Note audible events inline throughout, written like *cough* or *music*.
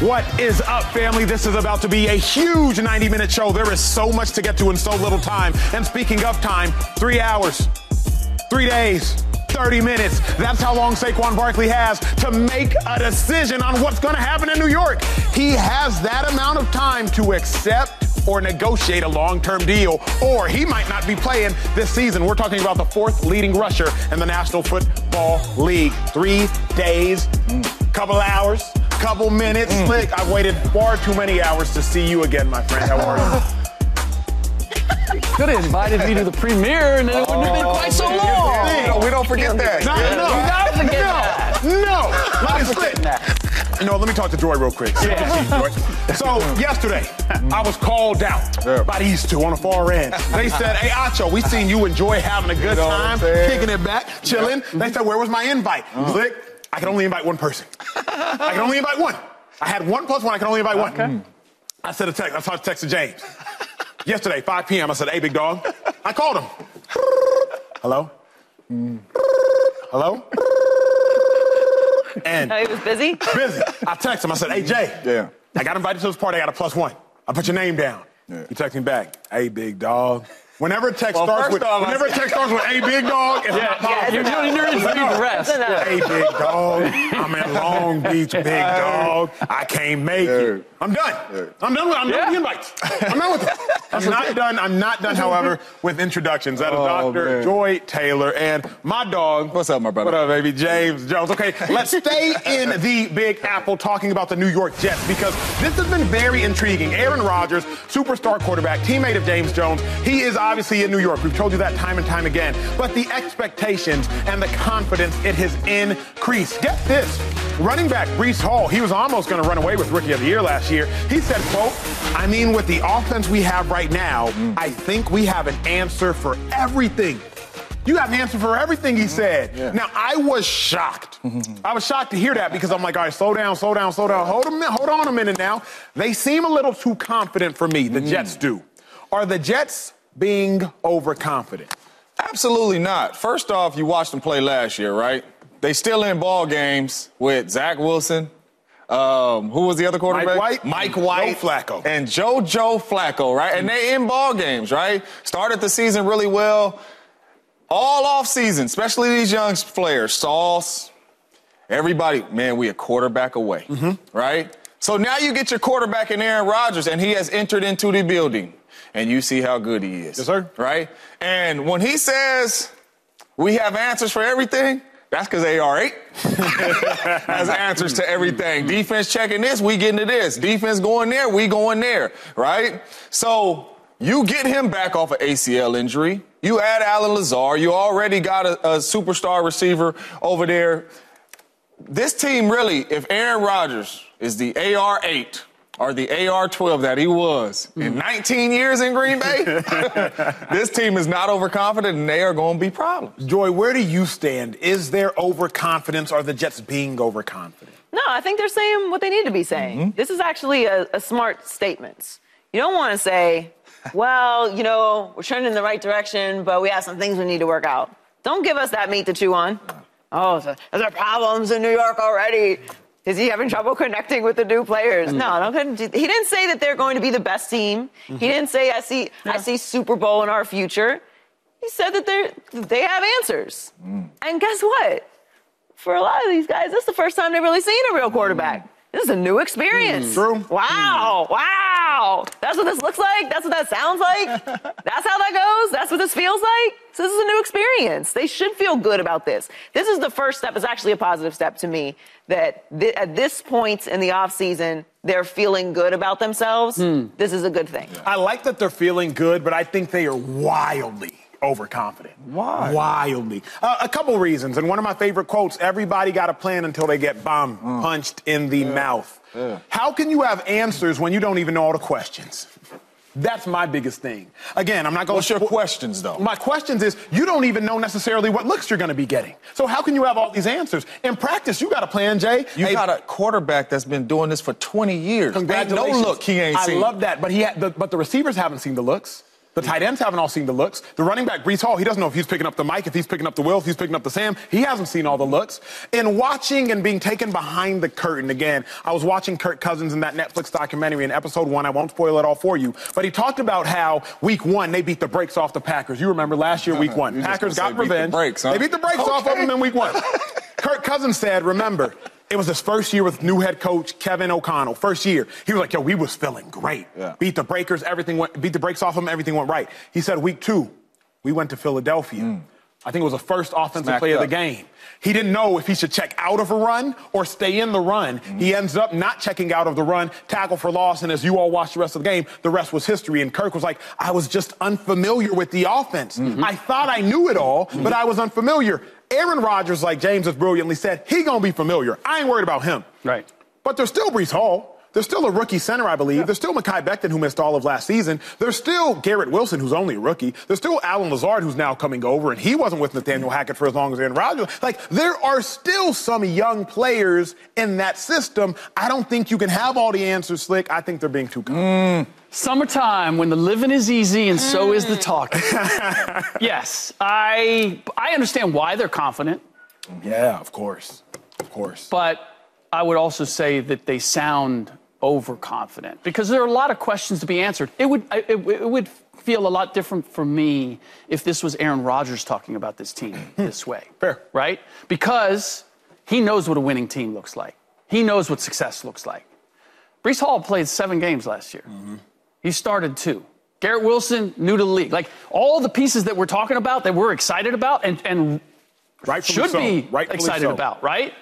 What is up, family? This is about to be a huge 90 minute show. There is so much to get to in so little time. And speaking of time, three hours, three days, 30 minutes. That's how long Saquon Barkley has to make a decision on what's going to happen in New York. He has that amount of time to accept or negotiate a long term deal, or he might not be playing this season. We're talking about the fourth leading rusher in the National Football League. Three days, couple hours, couple minutes. Mm. Slick, I've waited far too many hours to see you again, my friend. How are you? *laughs* Could have invited me to the premiere and it wouldn't have been quite so long. No, we don't forget that. No, Yeah. no, You gotta forget no, that. No, let me forget that. You know, let me talk to Joy real quick. Joy. So yesterday, I was called out by these two on the far end. They said, "Hey, Acho, we seen you enjoy having a good know time, kicking it back, chilling." They said, "Where was my invite?" Click. I can only invite one person. I can only invite one. I had one plus one. I can only invite one. I said a text. I started texting James. Yesterday, 5 p.m. I said, "Hey, big dog." I called him. Hello. Hello. And Oh, he was busy? busy. I text him. I said, "Hey Jay, Yeah. I got invited to this party. I got a plus one. I put your name down." Yeah. He text me back, "Hey big dog." Whenever a text Well, starts with off, whenever a said- text starts with "Hey big dog," it's not positive. You're, you're, you're, you need to rest. Enough. Hey, big dog. I'm in Long Beach, big *laughs* dog. I can't make it. I'm done. I'm done with, I'm done with invites. I'm done with it. I'm not *laughs* done. I'm not done, however, with introductions. That is Oh, Dr. man. Joy Taylor and my dog. What's up, my brother? What up, baby? James Jones. Okay, *laughs* let's stay in the Big Apple talking about the New York Jets because this has been very intriguing. Aaron Rodgers, superstar quarterback, teammate of James Jones. He is obviously in New York. We've told you that time and time again. But the expectations and the confidence, it has increased. Get this. Running back Breece Hall, he was almost going to run away with Rookie of the Year last year. He said, quote, I mean, with the offense we have right now, I think we have an answer for everything. You got an answer for everything, he mm-hmm. said. Now, I was shocked. Mm-hmm. I was shocked to hear that because I'm like, all right, slow down, slow down, slow down. Hold, a minute, hold on a minute now. They seem a little too confident for me, the mm. Jets do. Are the Jets being overconfident? Absolutely not. First off, you watched them play last year, right? They still in ball games with Zach Wilson. Um, who was the other quarterback? Mike White? Mike Joe White. Flacco. And Joe Joe Flacco, right? And they in ball games, right? Started the season really well. All off season, especially these young players, Sauce, everybody, man, we a quarterback away, right? So now you get your quarterback in Aaron Rodgers, and he has entered into the building, and you see how good he is. Yes, sir. Right? And when he says we have answers for everything, that's because AR8 has answers to everything. Defense checking this, we getting to this. Defense going there, we going there, right? So you get him back off an ACL injury. You add Allen Lazard. You already got a, a superstar receiver over there. This team really, if Aaron Rodgers is the AR8 or the AR12 that he was in mm. 19 years in Green Bay, *laughs* this team is not overconfident and they are going to be problems. Joy, where do you stand? Is there overconfidence? Are the Jets being overconfident? No, I think they're saying what they need to be saying. Mm-hmm. This is actually a, a smart statement. You don't want to say, well, you know, we're trending in the right direction, but we have some things we need to work out. Don't give us that meat to chew on. Oh, so, are there problems in New York already? Is he having trouble connecting with the new players? No, no, he didn't say that they're going to be the best team. He didn't say I see I see Super Bowl in our future. He said that they they have answers. Mm. And guess what? For a lot of these guys, this is the first time they've really seen a real quarterback. This is a new experience. Hmm. True. Wow. Hmm. Wow. That's what this looks like. That's what that sounds like. *laughs* That's how that goes. That's what this feels like. So this is a new experience. They should feel good about this. This is the first step. It's actually a positive step to me that th- at this point in the offseason, they're feeling good about themselves. Hmm. This is a good thing. I like that they're feeling good, but I think they are wildly overconfident. Why? Wildly. Uh, a couple reasons. And one of my favorite quotes everybody got a plan until they get bomb punched in the mouth. How can you have answers when you don't even know all the questions? That's my biggest thing. Again, I'm not going to- What's your questions, though? My questions is you don't even know necessarily what looks you're going to be getting. So how can you have all these answers? In practice, you got a plan, Jay. You Hey, got a quarterback that's been doing this for 20 years. Ain't no look he ain't seen. I love that, but he had, the, but the receivers haven't seen the looks. The tight ends haven't all seen the looks. The running back, Breece Hall, he doesn't know if he's picking up the mic, if he's picking up the Will, if he's picking up the Sam. He hasn't seen all the looks. In watching and being taken behind the curtain, again, I was watching Kirk Cousins in that Netflix documentary in episode one. I won't spoil it all for you, but he talked about how week one they beat the brakes off the Packers. You remember last year, week uh-huh. one. Packers got say beat the revenge. brakes, huh? They beat the brakes off of them in week one. Kirk Cousins said, remember, it was his first year with new head coach Kevin O'Connell. First year, he was like, "Yo, we was feeling great. Yeah. Beat the breakers, everything went. Beat the brakes off them, everything went right." He said, "Week two, we went to Philadelphia. Mm. I think it was the first offensive Smacked play of the game. He didn't know if he should check out of a run or stay in the run. He mm-hmm. ends up not checking out of the run, tackle for loss, and as you all watched the rest of the game, the rest was history. And Kirk was like, I was just unfamiliar with the offense. Mm-hmm. I thought I knew it all, mm-hmm. but I was unfamiliar. Aaron Rodgers, like James has brilliantly said, he gonna be familiar. I ain't worried about him. Right. But there's still Breece Hall. There's still a rookie center, I believe. There's still Mekhi Becton, who missed all of last season. There's still Garrett Wilson, who's only a rookie. There's still Allen Lazard, who's now coming over, and he wasn't with Nathaniel mm-hmm. Hackett for as long as Aaron Rodgers. Like, there are still some young players in that system. I don't think you can have all the answers, Slick. I think they're being too confident. Mm. Summertime when the living is easy and so is the talking. *laughs* yes, I I understand why they're confident, Yeah, of course. Of course. but I would also say that they sound overconfident because there are a lot of questions to be answered. It would it, it would feel a lot different for me if this was Aaron Rodgers talking about this team *laughs* this way. Fair. Right? Because he knows what a winning team looks like. He knows what success looks like. Breece Hall played seven games last year. Mm-hmm. He started two. Garrett Wilson, new to the league. Like all the pieces that we're talking about that we're excited about and, and Rightfully should so. be Rightfully excited so. about, right?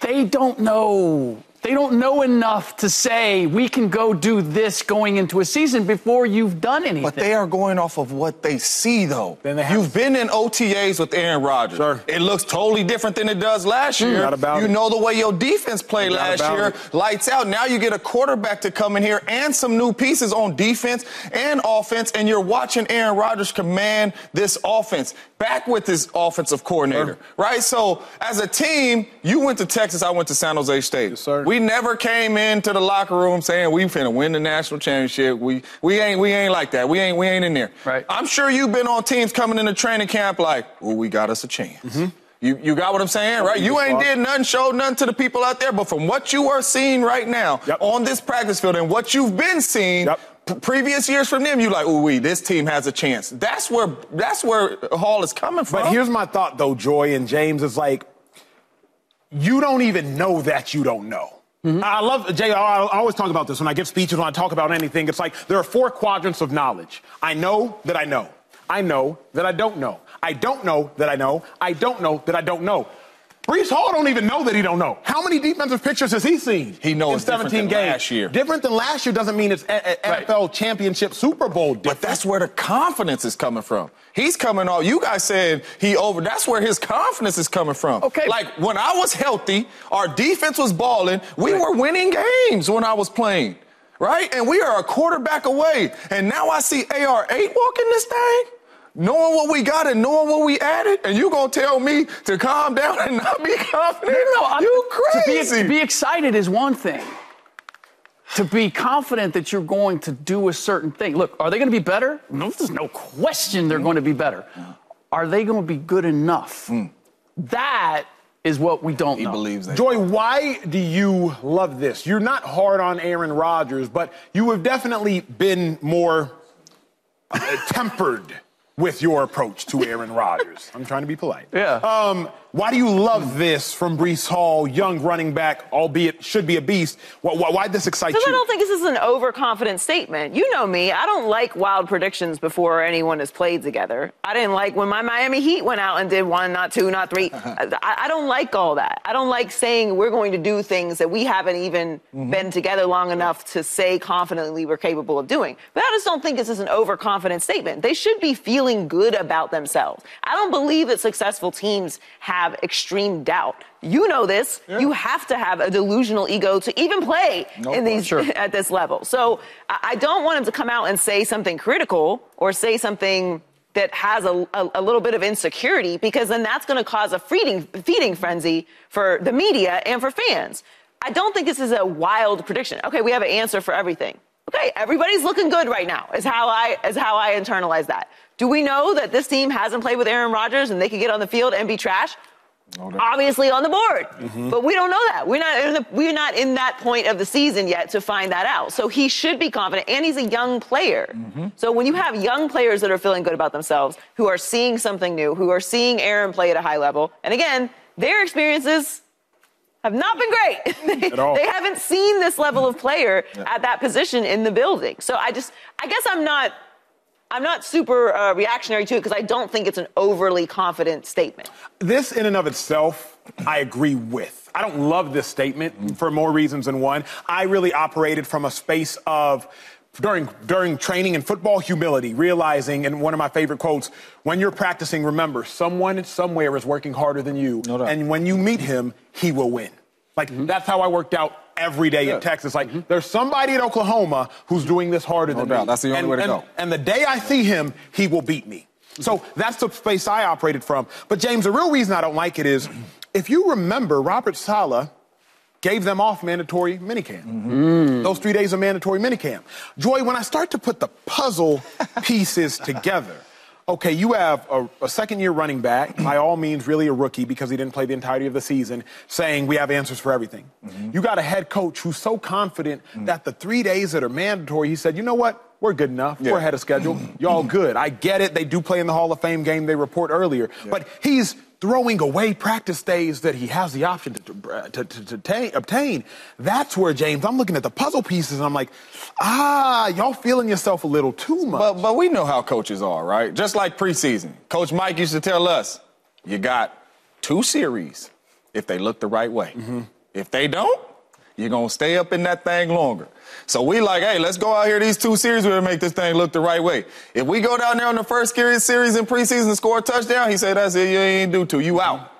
They don't know. They don't know enough to say we can go do this going into a season before you've done anything. But they are going off of what they see, though. Then they have- You've been in OTAs with Aaron Rodgers. Sure. It looks totally different than it does last year. doubt about you it. know the way your defense played No doubt last year. it. Lights out. Now you get a quarterback to come in here and some new pieces on defense and offense, and you're watching Aaron Rodgers command this offense back with his offensive coordinator, Sure. right? So as a team, you went to Texas, I went to San Jose State. Yes, sir. We never came into the locker room saying we finna win the national championship. We we ain't we ain't like that. We ain't we ain't in there. Right. I'm sure you've been on teams coming into training camp like, oh, we got us a chance. Mm-hmm. You you got what I'm saying, right? You ain't did nothing, showed nothing to the people out there. But from what you are seeing right now Yep. on this practice field and what you've been seeing. Yep. Previous years from them, you like, ooh, we this team has a chance. That's where that's where Hall is coming from. But here's my thought, though, Joy and James is like, you don't even know that you don't know. Mm-hmm. I love Jay. I I always talk about this when I give speeches, when I talk about anything. It's like there are four quadrants of knowledge. I know that I know. I know that I don't know. I don't know that I know. I don't know that I don't know. Breece Hall don't even know that he don't know. How many defensive pictures has he seen? He knows in different 17 than games. last year. Different than last year doesn't mean it's a- a- Right. NFL championship Super Bowl. But that's where the confidence is coming from. He's coming off. You guys said he over. That's where his confidence is coming from. Okay. Like when I was healthy, our defense was balling. We Right. were winning games when I was playing, right? And we are a quarterback away. And now I see AR8 walking this thing. Knowing what we got and knowing what we added, and you gonna tell me to calm down and not be *laughs* confident? No, I'm- you To be, crazy. to be excited is one thing. To be confident that you're going to do a certain thing. Look, are they going to be better? No, there's no question they're going to be better. Are they going to be good enough? That is what we don't he know. believes that. Joy, why do you love this? You're not hard on Aaron Rodgers, but you have definitely been more uh, tempered with your approach to Aaron Rodgers. I'm trying to be polite. Yeah. Um, Why do you love this from Breece Hall, young running back, albeit should be a beast? Why, why, why this excite Because you? I don't think this is an overconfident statement. You know me. I don't like wild predictions before anyone has played together. I didn't like when my Miami Heat went out and did one, not two, not three. Uh-huh. I, I don't like all that. I don't like saying we're going to do things that we haven't even mm-hmm. been together long enough to say confidently we're capable of doing. But I just don't think this is an overconfident statement. They should be feeling good about themselves. I don't believe that successful teams have extreme doubt. You know this. You have to have a delusional ego to even play in these *laughs* at this level. So I I don't want him to come out and say something critical or say something that has a, a, a little bit of insecurity because then that's going to cause a feeding, feeding frenzy for the media and for fans. I don't think this is a wild prediction. Okay, we have an answer for everything. Okay, everybody's looking good right now. Is how I is how I internalize that. Do we know that this team hasn't played with Aaron Rodgers and they could get on the field and be trash? Obviously on the board, mm-hmm. but we don't know that. We're not in the, we're not in that point of the season yet to find that out. So he should be confident, and he's a young player. Mm-hmm. So when you have young players that are feeling good about themselves, who are seeing something new, who are seeing Aaron play at a high level, and again, their experiences have not been great. *laughs* they, At all. they haven't seen this level of player at that position in the building. So I just, I guess I'm not, I'm not super uh, reactionary to it because I don't think it's an overly confident statement. this in and of itself, I agree with. I don't love this statement for more reasons than one. I really operated from a space of during during training in football humility, realizing and one of my favorite quotes, when you're practicing, remember someone somewhere is working harder than you. No and when you meet him, he will win. Like mm-hmm. that's how I worked out every day in Texas. Like mm-hmm. there's somebody in Oklahoma who's doing this harder No than doubt. me. That's the only and, way to and- go. and the day I see him, he will beat me. Mm-hmm. So that's the space I operated from. But James, the real reason I don't like it is if you remember, Robert Saleh gave them off mandatory minicamp. Those three days of mandatory minicamp. Joy, when I start to put the puzzle *laughs* pieces together, okay, you have a, a second year running back, by all means, really a rookie because he didn't play the entirety of the season, saying we have answers for everything. Mm-hmm. You got a head coach who's so confident mm. that the three days that are mandatory, he said, you know what? We're good enough. Yeah. We're ahead of schedule. *clears throat* Y'all good. I get it. They do play in the Hall of Fame game they report earlier. But he's throwing away practice days that he has the option to, to, to, to, to obtain- obtain. That's where, James, I'm looking at the puzzle pieces and I'm like, ah, y'all feeling yourself a little too much. But, but we know how coaches are, right? Just like preseason. Coach Mike used to tell us, you got two series if they look the right way. If they don't, you're going to stay up in that thing longer. So we like, hey, let's go out here these two series. We're going to make this thing look the right way. If we go down there on the first series, in preseason and score a touchdown, he said, that's it. You ain't do two. You out.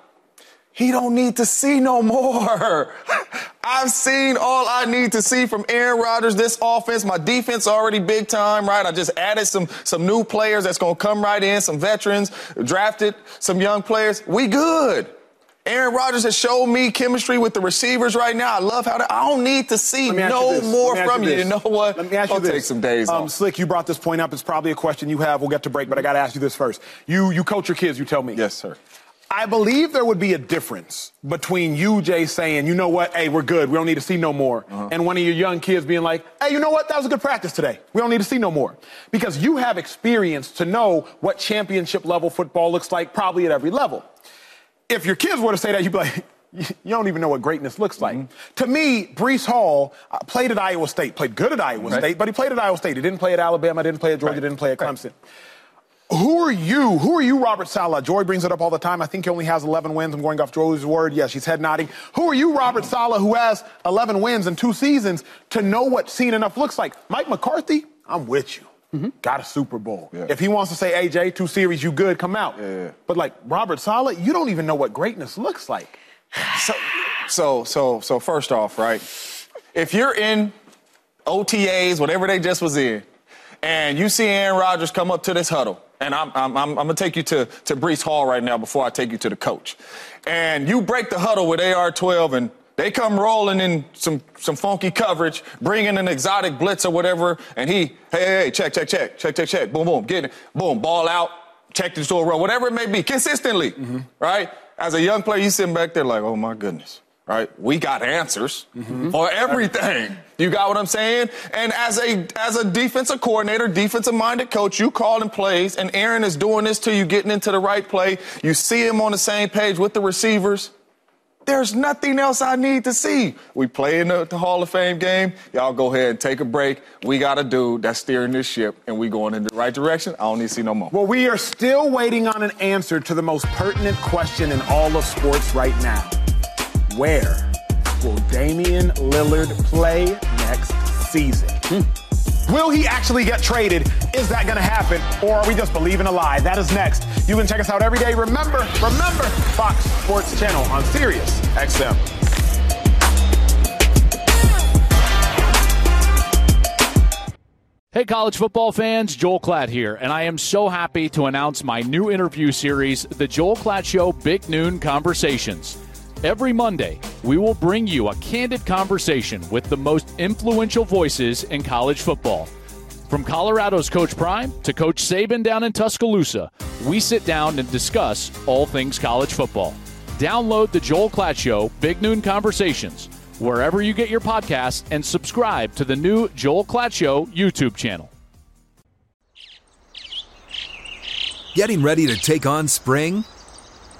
He don't need to see no more. *laughs* I've seen all I need to see from Aaron Rodgers this offense. My defense already big time, right? I just added some some new players that's gonna come right in, some veterans, drafted some young players. We good. Aaron Rodgers has showed me chemistry with the receivers right now. I love how that, I don't need to see Let me ask no you more Let me ask from you. You know what? Let me ask you I'll this. take some days um, off. Slick, you brought this point up. It's probably a question you have. We'll get to break, but I got to ask you this first. You you coach your kids. You tell me. Yes, sir. I believe there would be a difference between you, Jay, saying, you know what, hey, we're good, we don't need to see no more, Uh-huh. and one of your young kids being like, hey, you know what, that was a good practice today. We don't need to see no more. Because you have experience to know what championship level football looks like, probably at every level. If your kids were to say that, you'd be like, *laughs* you don't even know what greatness looks like. Mm-hmm. To me, Breece Hall uh, played at Iowa State, played good at Iowa Right. State, but he played at Iowa State. He didn't play at Alabama, didn't play at Georgia, didn't play at Clemson. Who are you? Who are you, Robert Saleh? Joy brings it up all the time. I think he only has 11 wins. I'm going off Joy's word. Yeah, she's head nodding. Who are you, Robert Saleh, who has 11 wins in two seasons to know what seen enough looks like? Mike McCarthy, I'm with you. Mm-hmm. Got a Super Bowl. Yeah. If he wants to say, AJ, two series, you good, come out. Yeah. But like Robert Saleh, you don't even know what greatness looks like. *sighs* So, so, so, so first off, right? If you're in OTAs, whatever they just was in, and you see Aaron Rodgers come up to this huddle, and I'm, I'm, I'm, I'm gonna take you to, to Breece Hall right now before I take you to the coach, and you break the huddle with AR-12 and they come rolling in some, some funky coverage, bringing an exotic blitz or whatever, and he, hey, hey, hey, check, check, check, check, check, check, boom, boom, get it, boom, ball out, check into a row, whatever it may be, consistently, right? As a young player, you sitting back there like, oh my goodness, right? We got answers mm-hmm. for everything. You got what I'm saying? And as a as a defensive coordinator, defensive minded coach, you calling plays, and Aaron is doing this to you, getting into the right play. You see him on the same page with the receivers. There's nothing else I need to see. We play in the, the, Hall of Fame game. Y'all go ahead and take a break. We got a dude that's steering this ship, and we going in the right direction. I don't need to see no more. Well, we are still waiting on an answer to the most pertinent question in all of sports right now. Where will Damian Lillard play next season? Hmm. Will he actually get traded? Is that going to happen? Or are we just believing a lie? That is next. You can check us out every day. Remember, remember, Fox Sports Channel on Sirius XM. Hey, college football fans, Joel Klatt here, and I am so happy to announce my new interview series, The Joel Klatt Show Big Noon Conversations. Every Monday, we will bring you a candid conversation with the most influential voices in college football. From Colorado's Coach Prime to Coach Saban down in Tuscaloosa, we sit down and discuss all things college football. Download the Joel Klatt Show Big Noon Conversations wherever you get your podcasts and subscribe to the new Joel Klatt Show YouTube channel. Getting ready to take on spring?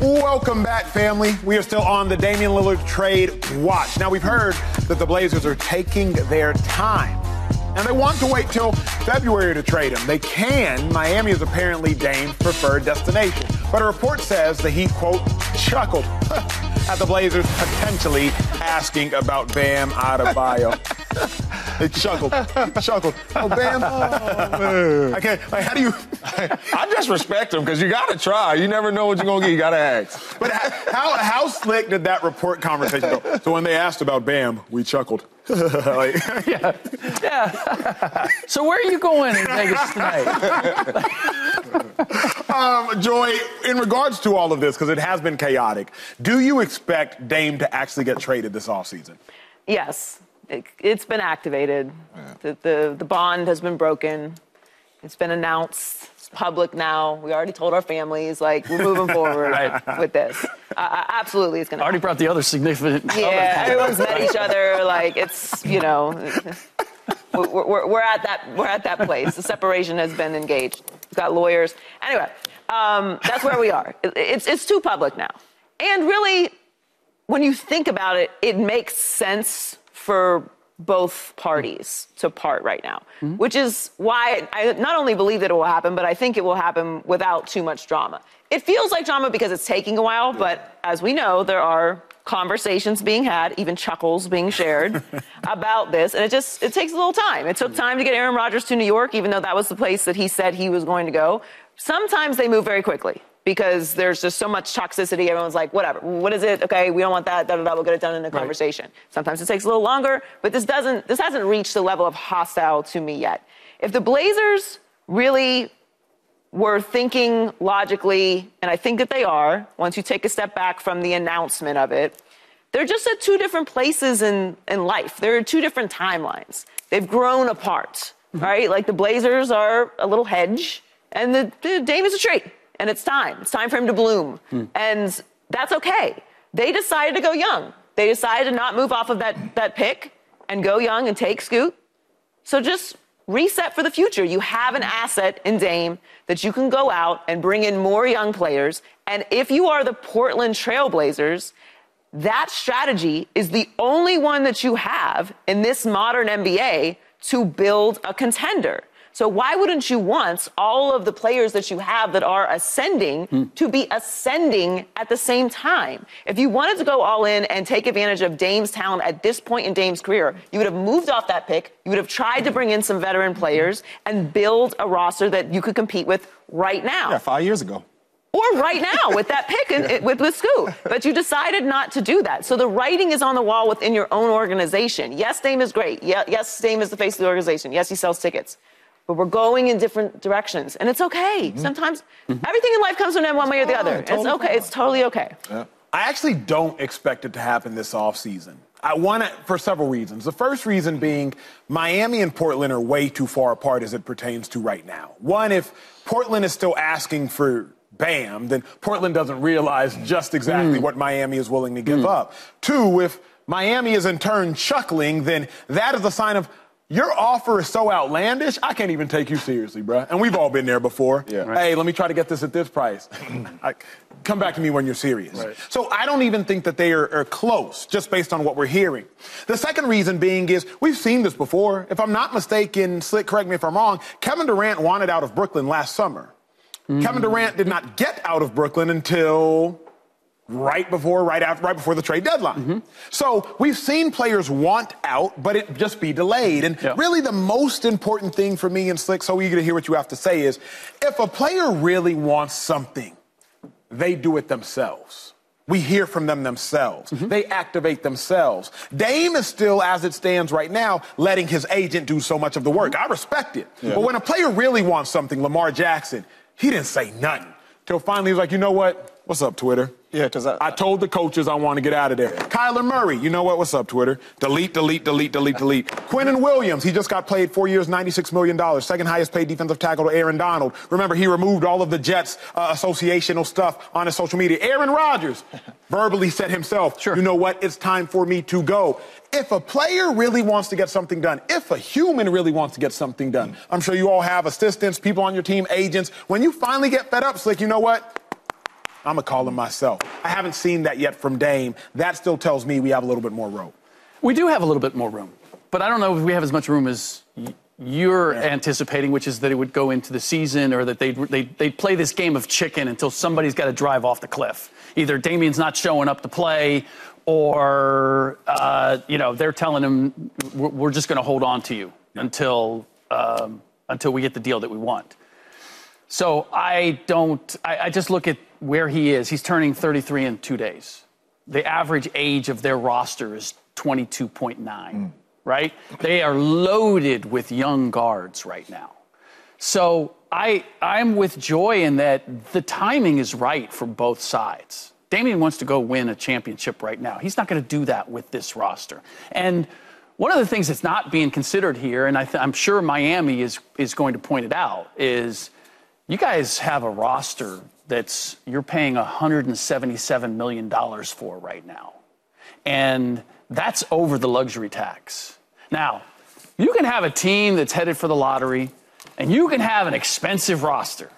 Welcome back, family. We are still on the Damian Lillard trade watch. Now, we've heard that the Blazers are taking their time. And they want to wait till February to trade him. They can. Miami is apparently Dame's preferred destination. But a report says the Heat, quote, chuckled *laughs* at the Blazers potentially asking about Bam Adebayo. *laughs* they chuckled, chuckled. Oh, Bam. Oh, okay, like, how do you? I just respect them because you got to try. You never know what you're gonna get. You got to ask. But how how slick did that report conversation go? So when they asked about Bam, we chuckled. *laughs* like, *laughs* yeah, yeah. so where are you going in Vegas tonight? *laughs* um, Joy, in regards to all of this, because it has been chaotic, do you expect Dame to actually get traded this offseason? Yes, it, has been activated. Yeah. The, the, the bond has been broken. It's been announced. It's public now. We already told our families, like, we're moving forward *laughs* right. with this. Uh, absolutely, it's going to Already brought the other significant. Yeah, everyone's met each other. Like, it's, you know, we're, we're, we're, at that, we're at that place. The separation has been engaged. We've got lawyers. Anyway, um, that's where we are. It's, it's too public now. And really, when you think about it, it makes sense for both parties to part right now, mm-hmm. which is why I not only believe that it will happen, but I think it will happen without too much drama. It feels like drama because it's taking a while, but as we know, there are conversations being had, even chuckles being shared *laughs* about this, and it just it takes a little time. It took time to get Aaron Rodgers to New York, even though that was the place that he said he was going to go. Sometimes they move very quickly because there's just so much toxicity. Everyone's like, whatever, what is it? Okay, we don't want that. Da, da, da, we'll get it done in a conversation. Right. Sometimes it takes a little longer, but this doesn't. This hasn't reached the level of hostile to me yet. If the Blazers really were thinking logically, and I think that they are, once you take a step back from the announcement of it, they're just at two different places in, in life. They're two different timelines. They've grown apart, mm-hmm. right? Like the Blazers are a little hedge, and the, the Dame is a tree and it's time. It's time for him to bloom. Hmm. And that's okay. They decided to go young. They decided to not move off of that, that pick and go young and take Scoot. So just reset for the future. You have an asset in Dame that you can go out and bring in more young players. And if you are the Portland Trailblazers, that strategy is the only one that you have in this modern NBA to build a contender. So why wouldn't you want all of the players that you have that are ascending mm. to be ascending at the same time? If you wanted to go all in and take advantage of Dame's talent at this point in Dame's career, you would have moved off that pick. You would have tried to bring in some veteran players and build a roster that you could compete with right now. Yeah, five years ago. or right now with that pick *laughs* in, with, with Scoot. But you decided not to do that. So the writing is on the wall within your own organization. Yes, Dame is great. Yes, Dame is the face of the organization. Yes, he sells tickets. But we're going in different directions. And it's okay. Mm-hmm. Sometimes mm-hmm. everything in life comes from one way or the other. Totally it's okay. Fine. It's totally okay. Yeah. I actually don't expect it to happen this offseason. I want it for several reasons. The first reason being Miami and Portland are way too far apart as it pertains to right now. One, if Portland is still asking for Bam, then Portland doesn't realize just exactly mm. what Miami is willing to give mm. up. Two, if Miami is in turn chuckling, then that is a sign of your offer is so outlandish, I can't even take you seriously, bro. And we've all been there before. Yeah. Right. Hey, let me try to get this at this price. *laughs* I, come back to me when you're serious. Right. So I don't even think that they are, are, close, just based on what we're hearing. The second reason being is we've seen this before. If I'm not mistaken, Slick, correct me if I'm wrong, Kevin Durant wanted out of Brooklyn last summer. Mm. Kevin Durant did not get out of Brooklyn until right before, right after, right before the trade deadline. Mm-hmm. So we've seen players want out, but it just be delayed. And yeah. really, the most important thing for me and Slick, so eager to hear what you have to say, is if a player really wants something, they do it themselves. We hear from them themselves. Mm-hmm. They activate themselves. Dame is still, as it stands right now, letting his agent do so much of the work. I respect it. Yeah. But when a player really wants something, Lamar Jackson, he didn't say nothing. Till finally he's like, you know what? What's up, Twitter? Yeah, because I, I, told the coaches I want to get out of there. Kyler Murray, you know what? What's up, Twitter? Delete, delete, delete, delete, delete. Quinnen Williams, he just got paid four years, $96 million. Second highest paid defensive tackle to Aaron Donald. Remember, he removed all of the Jets uh, associational stuff on his social media. Aaron Rodgers *laughs* verbally said himself, sure. you know what? It's time for me to go. If a player really wants to get something done, if a human really wants to get something done, I'm sure you all have assistants, people on your team, agents. When you finally get fed up, Slick, you know what? I'm going to call him myself. I haven't seen that yet from Dame. That still tells me we have a little bit more room. We do have a little bit more room, but I don't know if we have as much room as you're yeah. anticipating, which is that it would go into the season or that they'd, they'd, they'd play this game of chicken until somebody's got to drive off the cliff. Either Damian's not showing up to play or, uh, you know, they're telling him, we're just going to hold on to you yeah. until, um, until we get the deal that we want. So I don't, I, I just look at where he is. He's turning 33 in two days. The average age of their roster is 22.9, mm. right? They are loaded with young guards right now. So I, I'm with Joy in that the timing is right for both sides. Damian wants to go win a championship right now. He's not going to do that with this roster. And one of the things that's not being considered here, and I am sure Miami is, is going to point it out, is you guys have a roster that's you're paying $177 million for right now. And that's over the luxury tax. Now, you can have a team that's headed for the lottery, and you can have an expensive roster.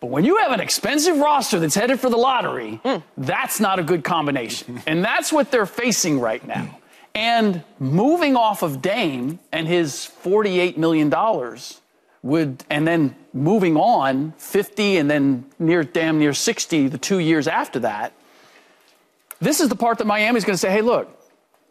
But when you have an expensive roster that's headed for the lottery, mm. that's not a good combination. *laughs* and that's what they're facing right now. And moving off of Dame and his $48 million would, and then moving on 50 and then near damn near 60 the two years after that, this is the part that Miami's going to say, hey, look,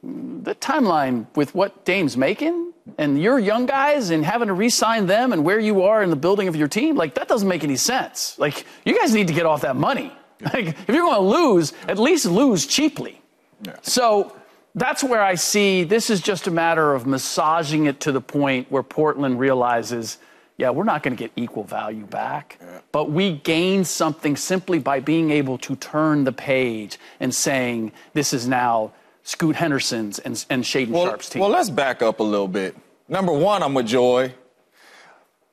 the timeline with what Dame's making and your young guys and having to re-sign them and where you are in the building of your team, like that doesn't make any sense. Like you guys need to get off that money. *laughs* Like if you're going to lose, at least lose cheaply. Yeah. So that's where I see this is just a matter of massaging it to the point where Portland realizes yeah, we're not going to get equal value back, yeah. but we gain something simply by being able to turn the page and saying this is now Scoot Henderson's and, and Shaedon well, Sharpe's team. Well, let's back up a little bit. Number one, I'm with Joy.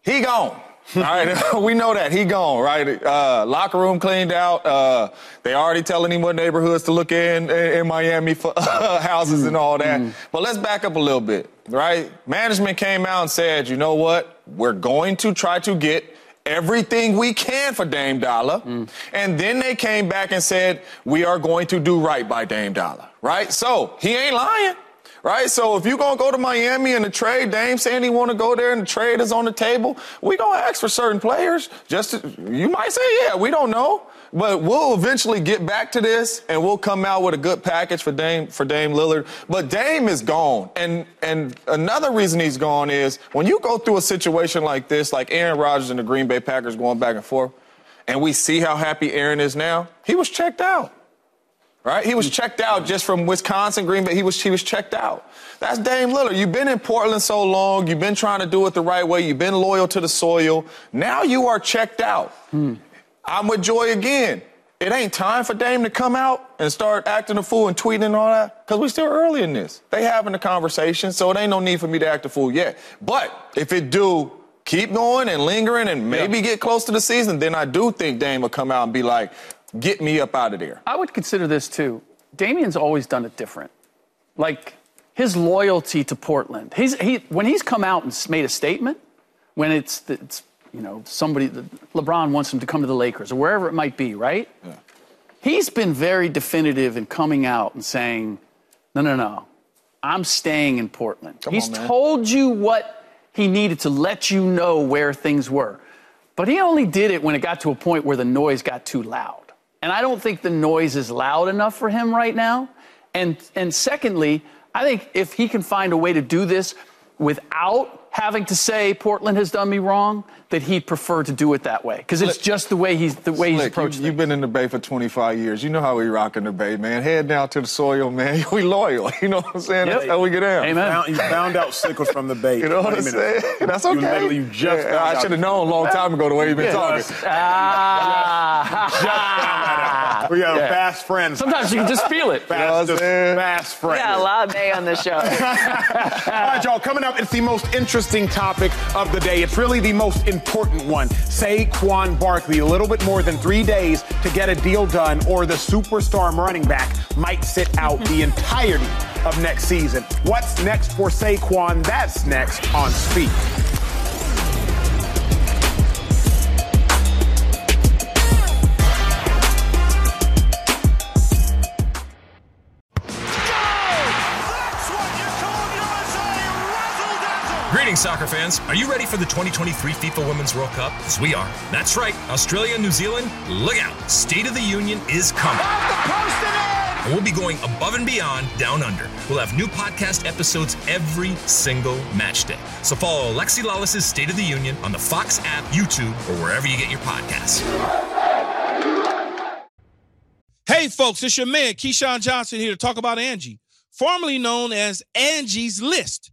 He gone. All *laughs* right, *laughs* we know that he gone. Right, uh, locker room cleaned out. Uh, they already telling him what neighborhoods to look in in, in Miami for uh, *laughs* houses and all that. Mm. But let's back up a little bit. Right, management came out and said, you know what, we're going to try to get everything we can for Dame Dollar. Mm. And then they came back and said, we are going to do right by Dame Dollar. Right, so he ain't lying right? So if you're gonna go to Miami and the trade, Dame saying he want to go there and the trade is on the table, we gonna ask for certain players. Just to, you might say, yeah, we don't know, but we'll eventually get back to this and we'll come out with a good package for Dame for Dame Lillard. But Dame is gone, and and another reason he's gone is when you go through a situation like this, like Aaron Rodgers and the Green Bay Packers going back and forth and we see how happy Aaron is now, he was checked out. Right? He was checked out just from Wisconsin, Green Bay. He was he was checked out. That's Dame Lillard. You've been in Portland so long. You've been trying to do it the right way. You've been loyal to the soil. Now you are checked out. Hmm. I'm with Joy again. It ain't time for Dame to come out and start acting a fool and tweeting and all that because we're still early in this. They having a conversation, so it ain't no need for me to act a fool yet. But if it do keep going and lingering and maybe yeah. get close to the season, then I do think Dame will come out and be like, get me up out of there. I would consider this too. Damian's always done it different. Like his loyalty to Portland. He's, he, when he's come out and made a statement, when it's, it's you know, somebody, LeBron wants him to come to the Lakers or wherever it might be, right? Yeah. He's been very definitive in coming out and saying, no, no, no, I'm staying in Portland. Come he's on, told you what he needed to let you know where things were. But he only did it when it got to a point where the noise got too loud. And I don't think the noise is loud enough for him right now. And, and secondly, I think if he can find a way to do this without having to say Portland has done me wrong, that he'd prefer to do it that way because it's just the way he's the way Slick, he's approached. You, have been in the Bay for 25 years. You know how we rock in the Bay, man. Head down to the soil, man. *laughs* We loyal. You know what I'm saying? Yep. That's how we get down. Amen. Found, you found out Slick was from the Bay. *laughs* you know what I'm saying? *laughs* That's okay. You, you just yeah, I should have known a long time ago the way you've been talking. Ah. *laughs* we got yeah. fast friends. Sometimes you can just feel it. *laughs* Fast, you know fast friends. We got a lot of Bay on the show. *laughs* All right, y'all. Coming up, it's the most interesting topic of the day. It's really the most important one. Saquon Barkley, a little bit more than three days to get a deal done, or the superstar running back might sit out the entirety of next season. What's next for Saquon? That's next on Speak. Greetings, soccer fans. Are you ready for the 2023 FIFA Women's World Cup? Because we are. That's right. Australia New Zealand, look out. State of the Union is coming. And we'll be going above and beyond down under. We'll have new podcast episodes every single match day. So follow Alexi Lalas's State of the Union on the Fox app, YouTube, or wherever you get your podcasts. Hey, folks, it's your man, Keyshawn Johnson, here to talk about Angie, formerly known as Angie's List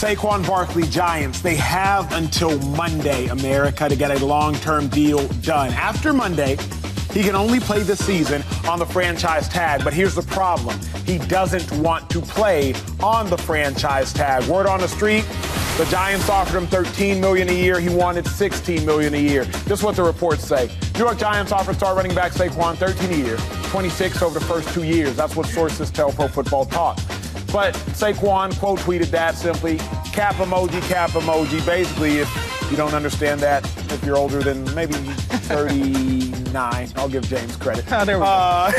Saquon Barkley Giants, they have until Monday, America, to get a long term deal done. After Monday, he can only play this season on the franchise tag, but here's the problem. He doesn't want to play on the franchise tag. Word on the street, the Giants offered him 13 million a year. He wanted 16 million a year. Just what the reports say. New York Giants offered star running back Saquon 13 a year, 26 over the first two years. That's what sources tell Pro Football Talk. But Saquon quote tweeted that simply cap emoji, cap emoji. Basically, if you don't understand that, if you're older than maybe 39, I'll give James credit. Oh, there we go. Uh,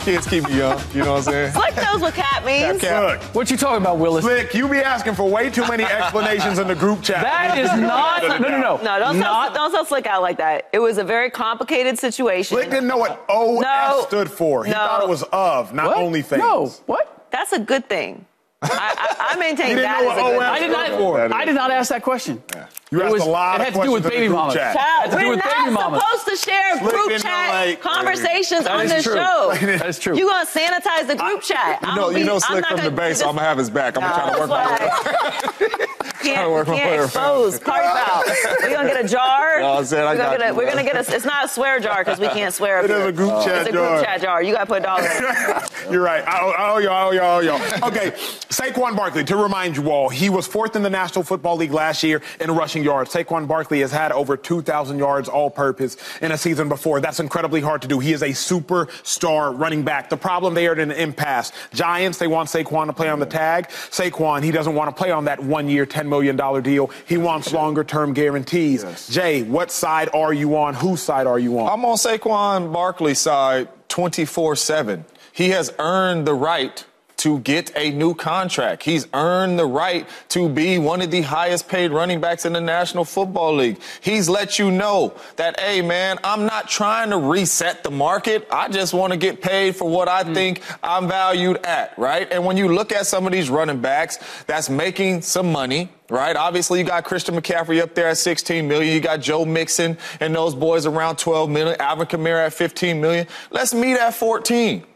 *laughs* Kids keep you young, you know what I'm saying? Slick knows what cap that means. Cap, cap. Look, What you talking about, Willis? Slick, you be asking for way too many explanations in the group chat. That is not. *laughs* No, no, no. No, don't not, sell, don't sell Slick out like that. It was a very complicated situation. Slick didn't know what OS No. stood for. He No. thought it was of, not What? only things. No. What? That's a good thing. I, I, I maintain He that know is a good I did not. for. I did not ask that question. You It asked was- a lot it had to do with baby the group mamas. chat. Child, to we're with baby not mamas. supposed to share Slick group chat like- conversations on is this true. show. That is true. You gonna sanitize the group chat? You know, you know Slick from the base, so I'm gonna have his back. I'm gonna try to work my way. *laughs* Can't, work my way can't expose *laughs* cardi foul. We're gonna get a jar. You know what I'm saying? I we're gonna got get a, you, we're gonna get a. It's not a swear jar because we can't swear. It is a group chat It's a jar. group chat jar. You gotta put a dollar. in. *laughs* You're right. I owe, I owe y'all, I owe y'all, I owe y'all. Okay, Saquon Barkley, to remind you all, he was fourth in the National Football League last year in rushing yards. Saquon Barkley has had over 2,000 yards all purpose in a season before. That's incredibly hard to do. He is a superstar running back. The problem they are in an impasse. Giants, they want Saquon to play on the tag. Saquon, he doesn't want to play on that one year, $10 million deal. He wants longer term guarantees. Jay, what side are you on? Whose side are you on? I'm on Saquon Barkley's side 24 7. He has earned the right to get a new contract. He's earned the right to be one of the highest paid running backs in the National Football League. He's let you know that, hey, man, I'm not trying to reset the market. I just want to get paid for what I hmm. think I'm valued at, right? And when you look at some of these running backs that's making some money, right? Obviously, you got Christian McCaffrey up there at 16 million. You got Joe Mixon and those boys around 12 million. Alvin Kamara at 15 million. Let's meet at 14.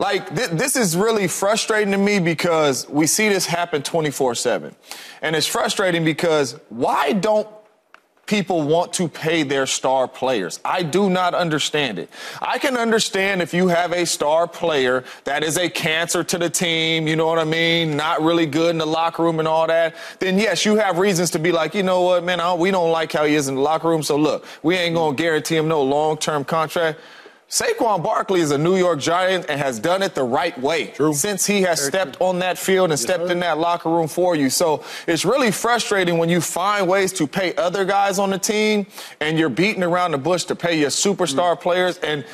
Like, th- this is really frustrating to me because we see this happen 24 7. And it's frustrating because why don't people want to pay their star players. I do not understand it. I can understand if you have a star player that is a cancer to the team, you know what I mean, not really good in the locker room and all that, then yes, you have reasons to be like, you know what, man, I, we don't like how he is in the locker room, so look, we ain't going to guarantee him no long term contract. Saquon Barkley is a New York Giant and has done it the right way since he has stepped on that field and stepped in that locker room for you. So it's really frustrating when you find ways to pay other guys on the team and you're beating around the bush to pay your superstar players. And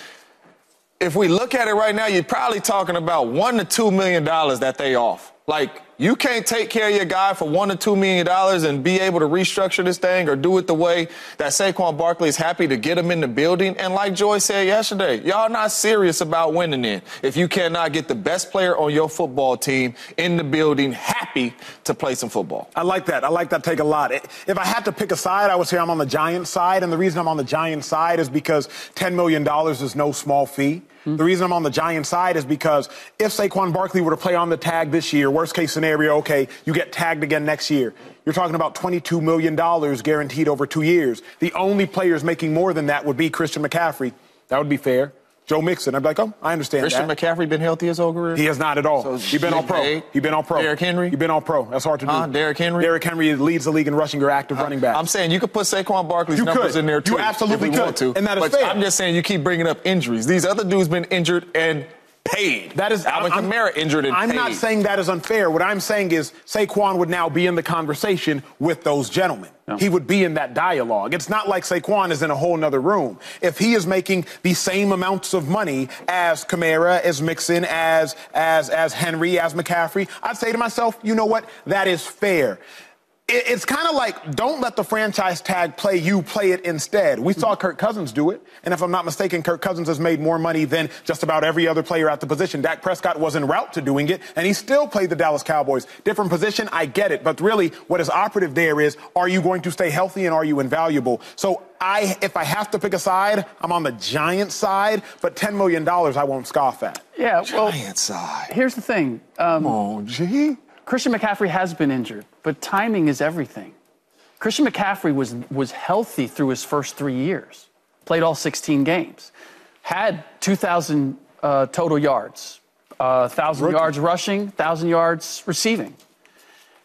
if we look at it right now, you're probably talking about one to two million dollars that they off. Like you can't take care of your guy for one to two million dollars and be able to restructure this thing or do it the way that Saquon Barkley is happy to get him in the building. And like Joy said yesterday, y'all not serious about winning then if you cannot get the best player on your football team in the building happy to play some football. I like that. I like that take a lot. If I had to pick a side, I would say I'm on the Giants side. And the reason I'm on the Giants side is because $10 million is no small fee. Hmm. The reason I'm on the Giants side is because if Saquon Barkley were to play on the tag this year, worst case scenario, okay, you get tagged again next year. You're talking about $22 million guaranteed over two years. The only players making more than that would be Christian McCaffrey. That would be fair. Joe Mixon. I'd be like, oh, I understand Christian that. McCaffrey been healthy his whole career? He has not at all. So He's been all pro. He's been all pro. Derrick Henry? He's been all pro. That's hard to do. Huh? Derrick Henry? Derrick Henry leads the league in rushing your active uh, running back. I'm saying you could put Saquon Barkley's You numbers could. in there too. You absolutely if we could. want to. And that is but fair. I'm just saying you keep bringing up injuries. These other dudes been injured and paid. That is Alvin I'm- Kamara injured and I'm paid. not saying that is unfair. What I'm saying is Saquon would now be in the conversation with those gentlemen. He would be in that dialogue. It's not like Saquon is in a whole nother room. If he is making the same amounts of money as Kamara, as Mixon, as as as Henry, as McCaffrey, I'd say to myself, you know what? That is fair. It- It's kind of like don't let the franchise tag play you, play it instead. We saw Kirk Cousins do it, and if I'm not mistaken, Kirk Cousins has made more money than just about every other player at the position. Dak Prescott was en route to doing it, and he still played the Dallas Cowboys. Different position, I get it, but really, what is operative there is: are you going to stay healthy and are you invaluable? So, I, if I have to pick a side, I'm on the Giants side, but $10 million I won't scoff at. Yeah, well, Giant side. here's the thing. Um, Oh, gee. Christian McCaffrey has been injured, but timing is everything. Christian McCaffrey was, was healthy through his first three years, played all 16 games, had 2,000 uh, total yards, uh, 1,000 yards rushing, 1,000 yards receiving.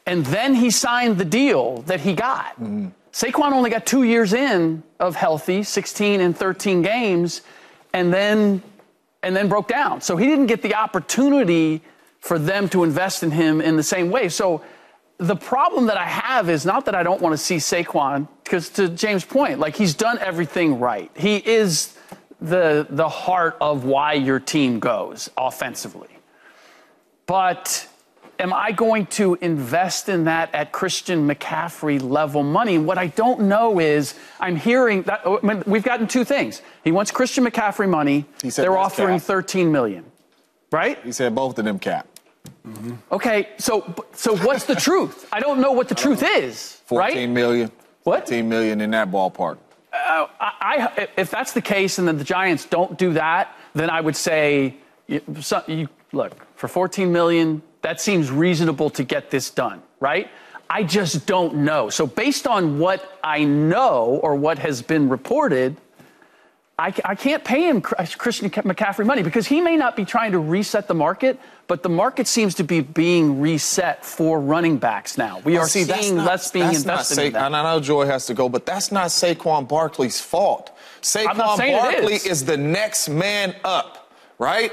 And then he signed the deal that he got. Saquon only got two years in of healthy, 16 and 13 games, and then and then broke down. So he didn't get the opportunity for them to invest in him in the same way. So the problem that I have is not that I don't want to see Saquon, because to James' point, like he's done everything right. He is the the heart of why your team goes offensively. but am I going to invest in that at Christian McCaffrey level money? What I don't know is I'm hearing that oh, I mean, we've gotten two things. He wants Christian McCaffrey money. They're offering cap. 13 million, right? He said both of them cap. Mm-hmm. Okay, so so what's the truth? I don't know what the truth is, right? 14 million. What? 14 million in that ballpark. Uh, I, I, if that's the case and then the Giants don't do that, then I would say, you, so, you, look, for 14 million, that seems reasonable to get this done, right? I just don't know. So based on what I know or what has been reported, I, I can't pay him Christian McCaffrey money because he may not be trying to reset the market, but the market seems to be being reset for running backs now. We Well, are see, seeing not- less being invested Sa- in that. And I know Joy has to go, but that's not Saquon Barkley's fault. Saquon Barkley is. is the next man up, right?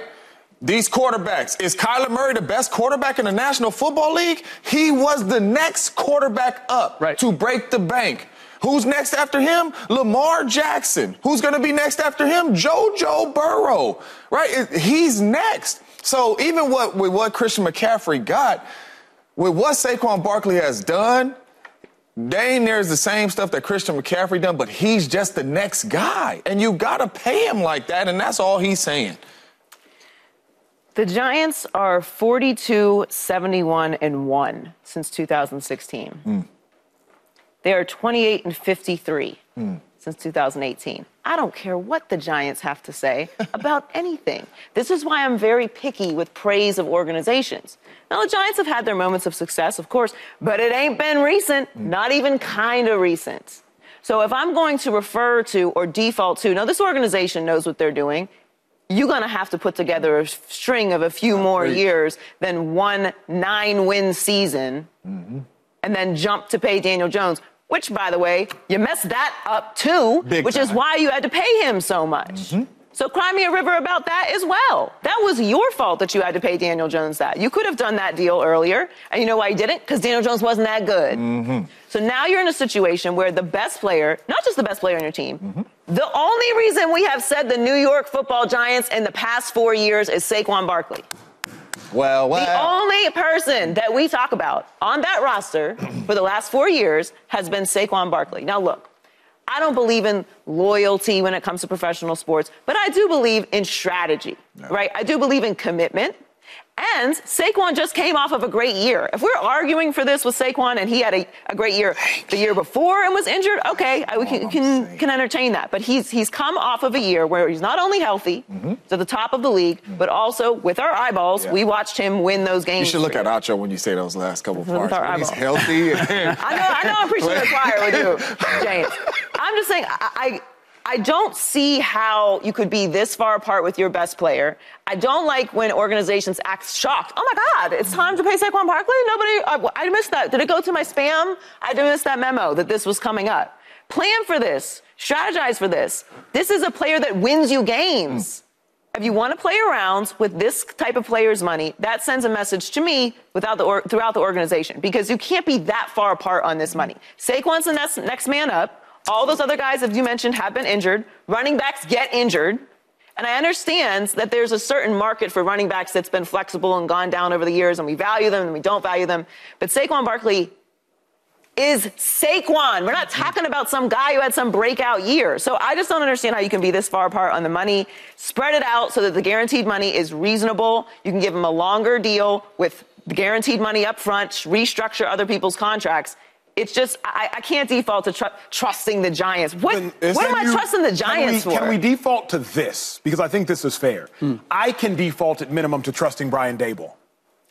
These quarterbacks. Is Kyler Murray the best quarterback in the National Football League? He was the next quarterback up Right. to break the bank. Who's next after him? Lamar Jackson. Who's going to be next after him? JoJo Burrow. Right? He's next. So even what with what Christian McCaffrey got, with what Saquon Barkley has done, dang there's the same stuff that Christian McCaffrey done, but he's just the next guy. And you gotta pay him like that, and that's all he's saying. The Giants are 42, 71, and 1 since 2016. Hmm. They are 28 and 53 since 2018. I don't care what the Giants have to say *laughs* about anything. This is why I'm very picky with praise of organizations. Now, the Giants have had their moments of success, of course, but it ain't been recent, not even kind of recent. So if I'm going to refer to or default to, now this organization knows what they're doing you're going to have to put together a string of a few more years than one nine win season Mm-hmm. And then jump to pay Daniel Jones, which, by the way, you messed that up too, Big which is why you had to pay him so much. Mm-hmm. So cry me a river about that as well. That was your fault that you had to pay Daniel Jones that. You could have done that deal earlier. And you know why you didn't? Because Daniel Jones wasn't that good. Mm-hmm. So now you're in a situation where the best player, not just the best player on your team, mm-hmm. the only reason we have said the New York football giants in the past four years is Saquon Barkley. Well, The only person that we talk about on that roster *clears throat* for the last four years has been Saquon Barkley. Now, look, I don't believe in loyalty when it comes to professional sports, but I do believe in strategy, right? I do believe in commitment. And Saquon just came off of a great year. If we're arguing for this with Saquon and he had a, a great year the year before and was injured, okay, I, we can, can, can entertain that. But he's, he's come off of a year where he's not only healthy mm-hmm. to the top of the league, mm-hmm. but also with our eyeballs, Yeah. we watched him win those games. You should look at Acho when you say those last couple With parts. he's healthy. *laughs* I know, I know I'm preaching to the choir with you, *laughs* James. I'm just saying, I, I, I don't see how you could be this far apart with your best player. I don't like when organizations act shocked. Oh my God, it's time to pay Saquon Barkley? Nobody, I, I missed that. Did it go to my spam? I did miss that memo that this was coming up. Plan for this. Strategize for this. This is a player that wins you games. If you want to play around with this type of player's money, that sends a message to me without the or, throughout the organization because you can't be that far apart on this money. Saquon's the next, next man up. All those other guys, as you mentioned, have been injured. Running backs get injured. And I understand that there's a certain market for running backs that's been flexible and gone down over the years, and we value them and we don't value them. But Saquon Barkley is Saquon. We're not talking about some guy who had some breakout year. So I just don't understand how you can be this far apart on the money. Spread it out so that the guaranteed money is reasonable. You can give them a longer deal with the guaranteed money up front, restructure other people's contracts. It's just, I, I can't default to tr- trusting the Giants. What, Then- what am can I you- trusting the can Giants we, for? Can we default to this? Because I think this is fair. Hmm. I can default at minimum to trusting Brian Daboll,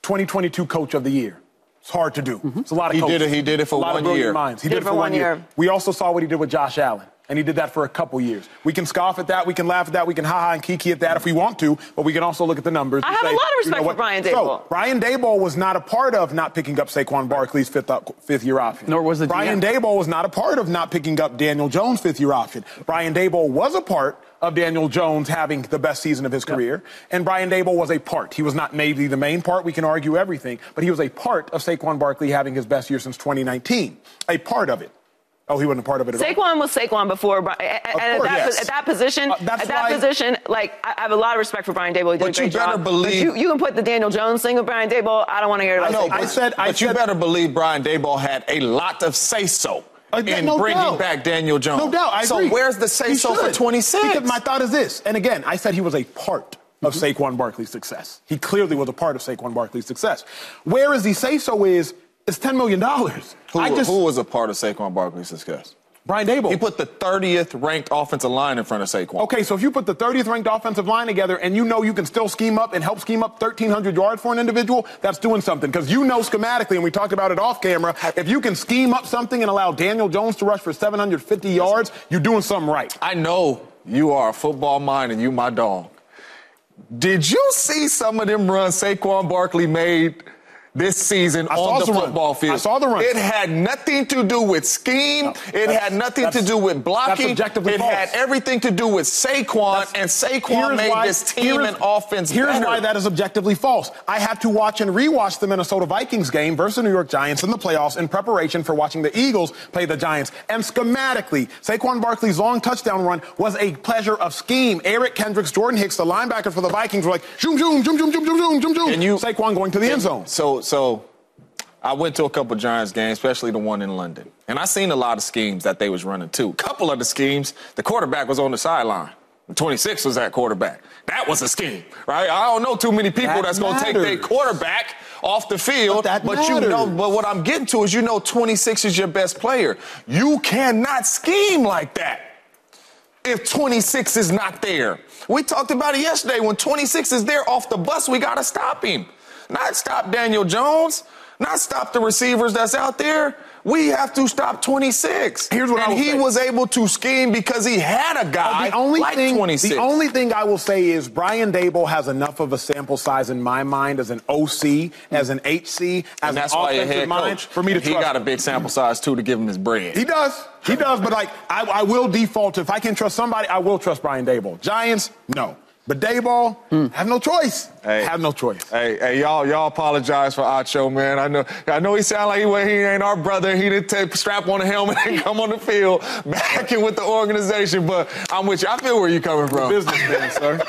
2022 Coach of the Year. It's hard to do. It's a lot of He did it- he did it for a lot one of brilliant year. Minds. He Did did, it for one year. We also saw what he did with Josh Allen, and he did that for a couple years. We can scoff at that, we can laugh at that, we can ha ha and kiki at that if we want to, but we can also look at the numbers. I and have a lot of you respect know for what? Brian So, Brian Daboll was not a part of not picking up Saquon Barkley's fifth, uh, fifth year option. Nor was the Brian GM. Daboll was not a part of not picking up Daniel Jones' fifth year option. Brian Daboll was a part of Daniel Jones having the best season of his career. And Brian Daboll was a part. He was not maybe the main part. We can argue everything, but he was a part of Saquon Barkley having his best year since 2019. A part of it. Oh, he wasn't a part of it at all. Saquon was Saquon before, and, at, course, that, yes. at that position, Uh, at that why- position, like I I have a lot of respect for Brian Daboll. He did But a you better job. believe- But you, you can put the Daniel Jones thing with Brian Daboll. I don't want to hear I about know, Saquon. but, said- I but you better believe Brian Daboll had a lot of say so Uh, in no bringing doubt. back Daniel Jones. No doubt. I so agree. where's the say so for should. 26? Because my thought is this, and again, I said he was a part of Mm-hmm. Saquon Barkley's success. He clearly was a part of Saquon Barkley's success. Where is the say so is is $10 million. who, I just, who was a part of Saquon Barkley's success? Brian Daboll. He put the 30th ranked offensive line in front of Saquon. Okay, so if you put the 30th ranked offensive line together and you know you can still scheme up and help scheme up 1,300 yards for an individual, that's doing something. Because you know schematically, and we talked about it off camera, if you can scheme up something and allow Daniel Jones to rush for 750 yards, you're doing something right. I know you are a football mind and you my dog. Did you see some of them runs Saquon Barkley made this season I on the football field? I saw the run. It had nothing to do with scheme. it had nothing to do with that's blocking. It false. had everything to do with Saquon, and Saquon made why- this team and offense Here's better. why that is objectively false. I had to watch and rewatch the Minnesota Vikings game versus the New York Giants in the playoffs in preparation for watching the Eagles play the Giants. And schematically, Saquon Barkley's long touchdown run was a pleasure of scheme. Eric Kendricks, Jordan Hicks, the linebackers for the Vikings were like, zoom, zoom, zoom, zoom, zoom, zoom, zoom, zoom, zoom. And you- Saquon going to the end zone. So, so I went to a couple Giants games, especially the one in London, and I seen a lot of schemes that they was running too. A couple of the schemes, the quarterback was on the sideline. 26 was that quarterback. That was a scheme, right? I don't know too many people That that's going to take their quarterback off the field. But that you know, but what I'm getting to is you know 26 is your best player. You cannot scheme like that if 26 is not there. We talked about it yesterday. When 26 is there off the bus, we got to stop him. Not stop Daniel Jones, not stop the receivers that's out there. We have to stop 26. Here's what I and will he say. was able to scheme because he had a uh, guy the only like thing, 26. The only thing I will say is Brian Daboll has enough of a sample size in my mind as an OC, mm. as an HC, as and that's an why offensive head mind coach, for me to he trust got a big sample size too to give him his bread. He does. He does. But like, I, I will default if I can trust somebody, I will trust Brian Daboll. Giants, no. But Daboll, mm. have no choice. Hey. Have no choice. Hey, hey, y'all, y'all apologize for Acho, man. I know, I know he sound like he, well, he ain't our brother. He didn't take strap on a helmet and *laughs* come on the field backing with the organization. But I'm with you. I feel where you coming from. Businessman, sir.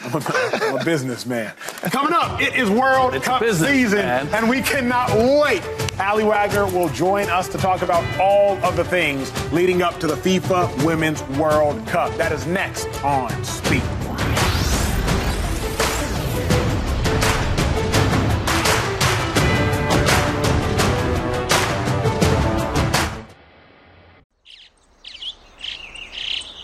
I'm a, I'm a businessman. Coming up, it is World It's Cup business, season, man. and we cannot wait. Aly Wagner will join us to talk about all of the things leading up to the FIFA Women's World Cup. That is next on Speak.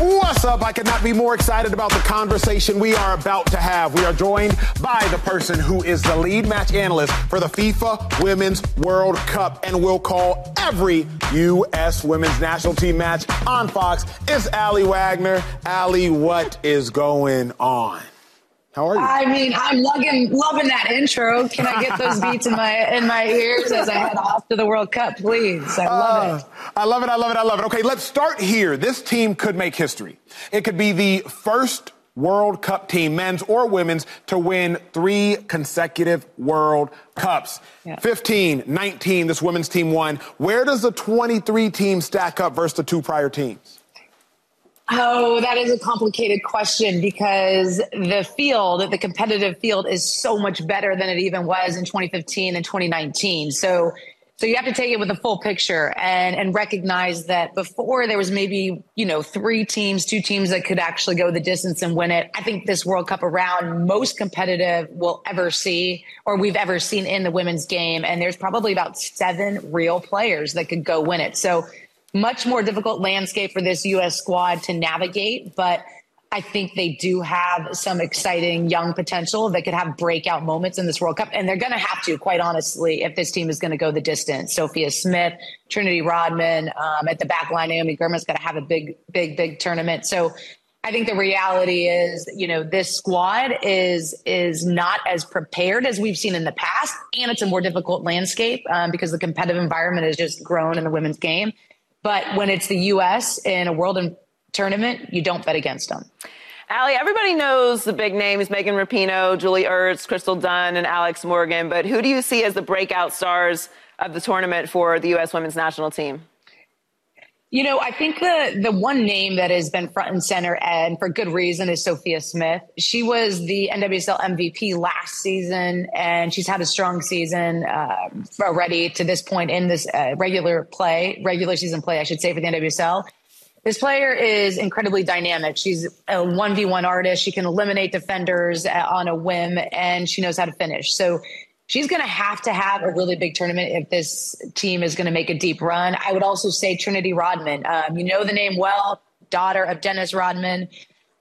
What's up? I could not be more excited about the conversation we are about to have. We are joined by the person who is the lead match analyst for the FIFA Women's World Cup and will call every U.S. women's national team match on Fox. It's Aly Wagner. Aly, what is going on? How are you? I mean, I'm loving loving that intro. Can I get those *laughs* beats in my in my ears as I head off to the World Cup, please? I love it. Uh, I love it. I love it. I love it. Okay, let's start here. This team could make history. It could be the first World Cup team, men's or women's, to win three consecutive World Cups. Yeah. 15, 19, this women's team won. Where does the 23 team stack up versus the two prior teams? Oh, that is a complicated question because the field, the competitive field, is so much better than it even was in 2015 and 2019. So, so you have to take it with a full picture and and recognize that before there was maybe you know three teams, two teams that could actually go the distance and win it. I think this World Cup around most competitive we'll ever see or we've ever seen in the women's game, and there's probably about seven real players that could go win it. So much more difficult landscape for this U.S. squad to navigate. But I think they do have some exciting young potential that could have breakout moments in this World Cup. And they're going to have to, quite honestly, if this team is going to go the distance. Sophia Smith, Trinity Rodman um, at the back line, Naomi Girma's got to have a big, big, big tournament. So I think the reality is, you know, this squad is is not as prepared as we've seen in the past, and it's a more difficult landscape um, because the competitive environment has just grown in the women's game. But when it's the U.S. in a world tournament, you don't bet against them. Aly, everybody knows the big names Megan Rapinoe, Julie Ertz, Crystal Dunn, and Alex Morgan, but who do you see as the breakout stars of the tournament for the U.S. women's national team? You know, I think the the one name that has been front and center, and for good reason, is Sophia Smith. She was the NWSL MVP last season, and she's had a strong season uh, already to this point in this uh, regular play, regular season play, I should say, for the NWSL. This player is incredibly dynamic. She's a 1v1 artist. She can eliminate defenders uh, on a whim, and she knows how to finish. So she's going to have to have a really big tournament if this team is going to make a deep run. I would also say Trinity Rodman. Um, you know the name well, daughter of Dennis Rodman,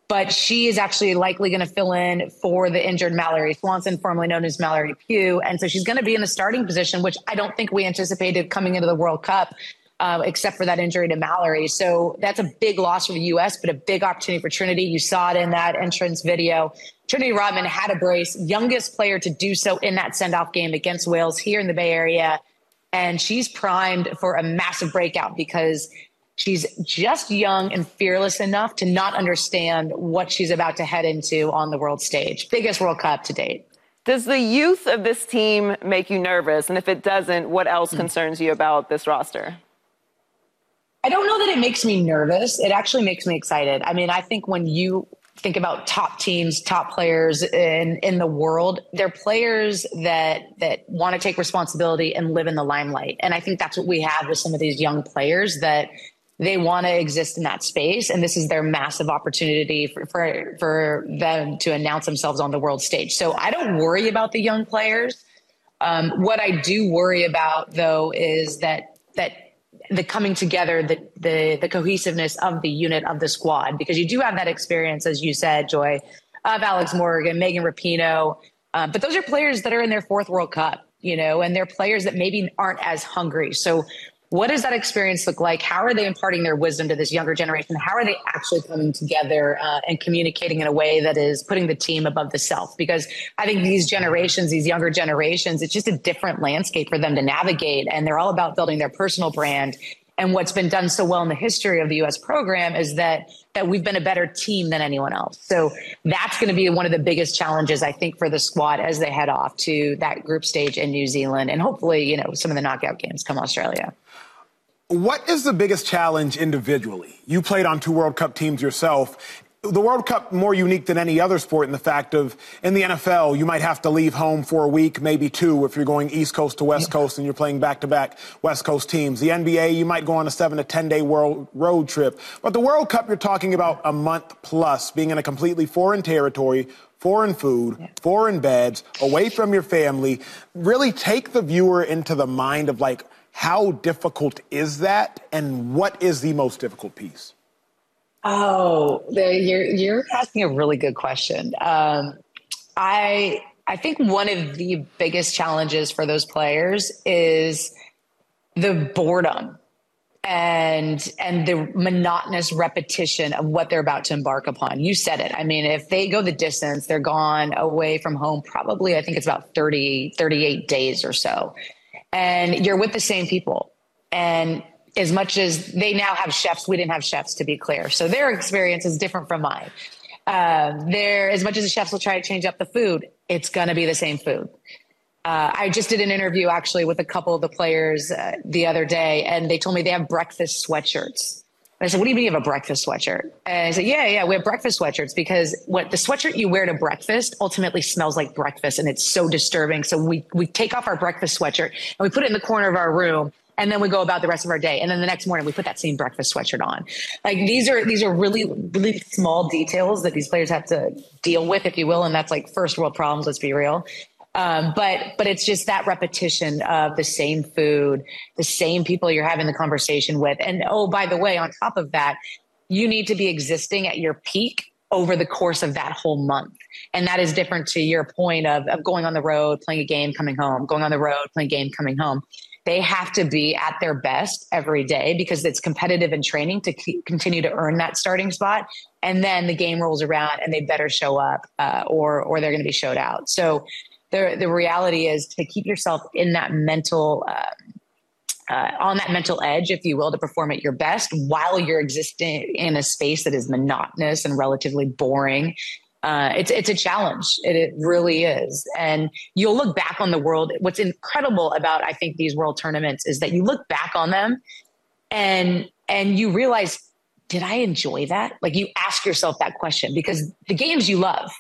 but she is actually likely going to fill in for the injured Mallory Swanson, formerly known as Mallory Pugh. And so she's going to be in the starting position, which I don't think we anticipated coming into the World Cup. Uh, except for that injury to Mallory. So that's a big loss for the U.S., but a big opportunity for Trinity. You saw it in that entrance video. Trinity Rodman had a brace, youngest player to do so in that send off game against Wales here in the Bay Area. And she's primed for a massive breakout because she's just young and fearless enough to not understand what she's about to head into on the world stage. Biggest World Cup to date. Does the youth of this team make you nervous? And if it doesn't, what else hmm. concerns you about this roster? I don't know that it makes me nervous. It actually makes me excited. I mean, I think when you think about top teams, top players in in the world, they're players that that want to take responsibility and live in the limelight. And I think that's what we have with some of these young players that they want to exist in that space. And this is their massive opportunity for, for, for them to announce themselves on the world stage. So i don't worry about the young players. Um, what i do worry about though is that that the coming together, the, the the cohesiveness of the unit of the squad, because you do have that experience, as you said, Joy, of Alex Morgan, Megan Rapinoe, uh, but those are players that are in their fourth World Cup, you know, and they're players that maybe aren't as hungry. So what does that experience look like? How are they imparting their wisdom to this younger generation? How are they actually coming together uh, and communicating in a way that is putting the team above the self? Because I think these generations, these younger generations, it's just a different landscape for them to navigate. And they're all about building their personal brand. And what's been done so well in the history of the U.S. program is that that we've been a better team than anyone else. So that's going to be one of the biggest challenges, I think, for the squad as they head off to that group stage in New Zealand and hopefully, you know, some of the knockout games come Australia. What is the biggest challenge individually? You played on two World Cup teams yourself. The World Cup more unique than any other sport in the fact of in the NFL, you might have to leave home for a week, maybe two, if you're going East Coast to West Coast and you're playing back to back West Coast teams. The NBA, you might go on a seven to 10 day world road trip. But the World Cup, you're talking about a month plus being in a completely foreign territory, foreign food, foreign beds, away from your family. Really take the viewer into the mind of like, how difficult is that, and what is the most difficult piece? Oh, you're you're asking a really good question. Um, I I think one of the biggest challenges for those players is the boredom and and the monotonous repetition of what they're about to embark upon. You said it. I mean, if they go the distance, they're gone away from home probably I think it's about 30 38 days or so and you're with the same people. And as much as they now have chefs, we didn't have chefs to be clear. So their experience is different from mine. Uh, there, as much as the chefs will try to change up the food, it's going to be the same food. Uh, I just did an interview actually with a couple of the players uh, the other day, and they told me they have breakfast sweatshirts. I said, "What do you mean you have a breakfast sweatshirt?" And I said, "Yeah, yeah, we have breakfast sweatshirts because what the sweatshirt you wear to breakfast ultimately smells like breakfast, and it's so disturbing. So we we take off our breakfast sweatshirt and we put it in the corner of our room." And then we go about the rest of our day. And then the next morning we put that same breakfast sweatshirt on. Like these are these are really, really small details that these players have to deal with, if you will. And that's like first world problems, let's be real. Um, but but it's just that repetition of the same food, the same people you're having the conversation with, and oh by the way, on top of that, you need to be existing at your peak over the course of that whole month. And that is different to your point of, of going on the road, playing a game, coming home, going on the road, playing a game, coming home. They have to be at their best every day because it's competitive in training to continue to earn that starting spot. And then the game rolls around and they better show up uh, or, or they're going to be showed out. So the, the reality is to keep yourself in that mental, uh, uh, on that mental edge, if you will, to perform at your best while you're existing in a space that is monotonous and relatively boring. Uh, it's it's a challenge. It, it, really is, and you'll look back on the world. What's incredible about I think these world tournaments is that you look back on them, and and you realize, did I enjoy that? Like you ask yourself that question because the games you love,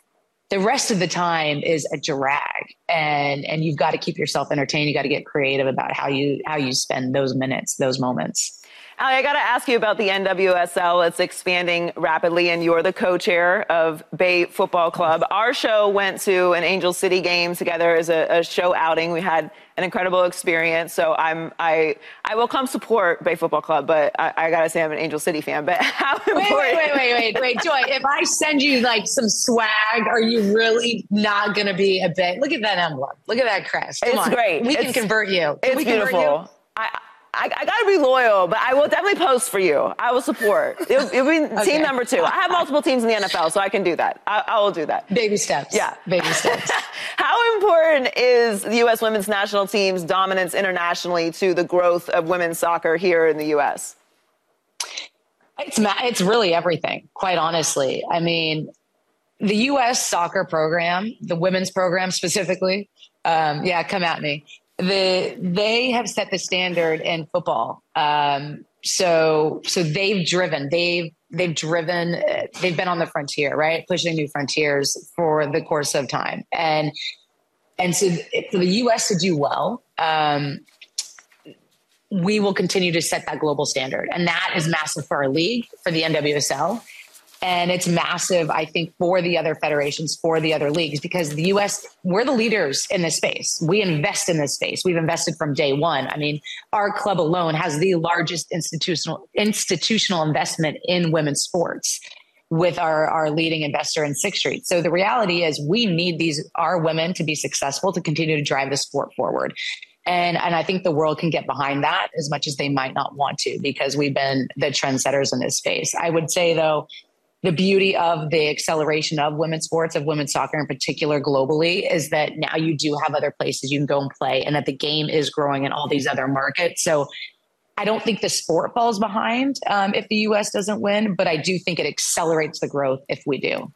the rest of the time is a drag and and you've got to keep yourself entertained you got to get creative about how you how you spend those minutes those moments Aly, I got to ask you about the NWSL. It's expanding rapidly, and you're the co-chair of Bay Football Club. Our show went to an Angel City game together as a, a show outing. We had an incredible experience. So I'm I I will come support Bay Football Club, but I, I gotta say I'm an Angel City fan. But *laughs* how important? Wait, wait, wait, wait, wait, wait, Joy. If I send you like some swag, are you really not gonna be a bit? Look at that emblem. Look at that crest. Come it's on. great. We it's, can convert you. Can it's beautiful. I, I, I got to be loyal, but I will definitely post for you. I will support. It'll, it'll be *laughs* okay. team number two. I have multiple teams in the NFL, so I can do that. I, I will do that. Baby steps. Yeah. Baby steps. *laughs* How important is the U.S. women's national team's dominance internationally to the growth of women's soccer here in the U.S.? It's, it's really everything, quite honestly. I mean, the U.S. soccer program, the women's program specifically, um, yeah, come at me the they have set the standard in football. Um, so so they've driven they've they've driven they've been on the frontier right? Pushing new frontiers for the course of time. And and so for the us to do well um, we will continue to set that global standard. And that is massive for our league for the nwsl and it's massive, I think, for the other federations, for the other leagues, because the US, we're the leaders in this space. We invest in this space. We've invested from day one. I mean, our club alone has the largest institutional institutional investment in women's sports with our, our leading investor in Sixth Street. So the reality is we need these our women to be successful to continue to drive the sport forward. And, and I think the world can get behind that as much as they might not want to because we've been the trendsetters in this space. I would say though, the beauty of the acceleration of women's sports, of women's soccer in particular globally, is that now you do have other places you can go and play, and that the game is growing in all these other markets. So I don't think the sport falls behind um, if the U.S. doesn't win, but I do think it accelerates the growth if we do.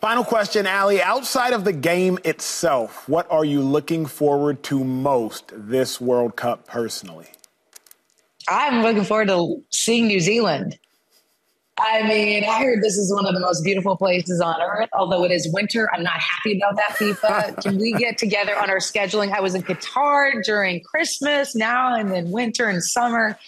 Final question, Aly. Outside of the game itself, what are you looking forward to most this World Cup personally? I'm looking forward to seeing New Zealand. I mean, I heard this is one of the most beautiful places on earth. Although it is winter, I'm not happy about that, FIFA. *laughs* Can we get together on our scheduling? I was in Qatar during Christmas, now and then winter and summer.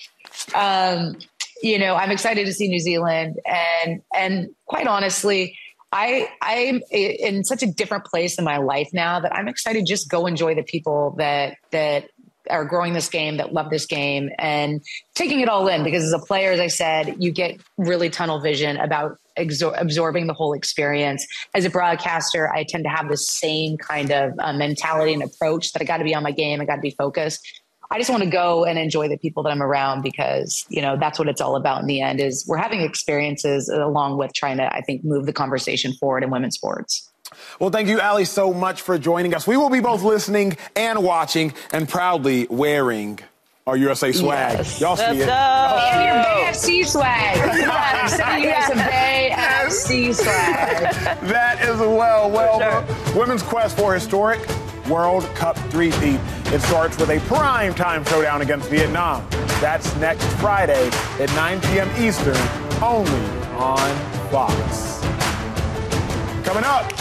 Um, you know, I'm excited to see New Zealand, and and quite honestly, I I'm in such a different place in my life now that I'm excited to just go enjoy the people that that are growing this game that love this game and taking it all in because as a player as i said you get really tunnel vision about absorbing the whole experience. As a broadcaster i tend to have the same kind of uh, mentality and approach that i got to be on my game i got to be focused. I just want to go and enjoy the people that i'm around because you know that's what it's all about in the end is we're having experiences along with trying to i think move the conversation forward in women's sports well, thank you, Aly, so much for joining us. We will be both listening and watching and proudly wearing our USA swag. Yes. Y'all see Let's it. Go. And your Bay FC swag. I'm sending you guys some Bay FC swag. That is well, well, sure. women's quest for historic World Cup three-peat. It starts with a prime time showdown against Vietnam. That's next Friday at 9 p.m. Eastern, only on Fox. Coming up,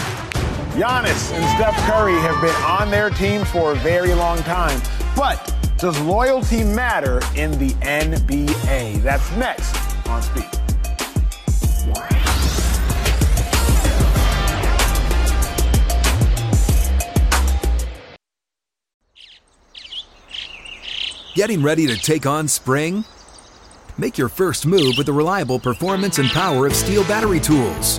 Giannis and Steph Curry have been on their team for a very long time. But does loyalty matter in the NBA? That's next on Speak. Getting ready to take on spring? Make your first move with the reliable performance and power of STIHL battery tools.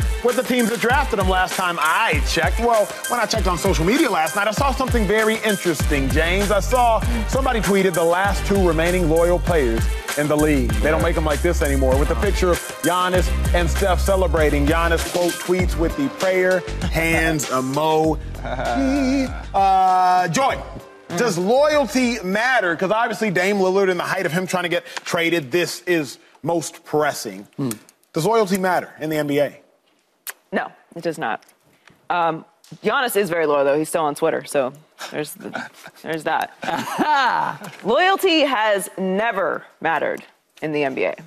with the teams that drafted them last time I checked. Well, when I checked on social media last night, I saw something very interesting, James. I saw somebody tweeted the last two remaining loyal players in the league. They don't make them like this anymore. With the uh-huh. picture of Giannis and Steph celebrating. Giannis quote tweets with the prayer hands *laughs* emoji. *laughs* Uh, Joy. Does mm-hmm. loyalty matter? Because obviously Dame Lillard, in the height of him trying to get traded, this is most pressing. Hmm. Does loyalty matter in the NBA? No, it does not. Um, Giannis is very loyal, though. He's still on Twitter, so there's the, there's that. *laughs* Loyalty has never mattered in the NBA.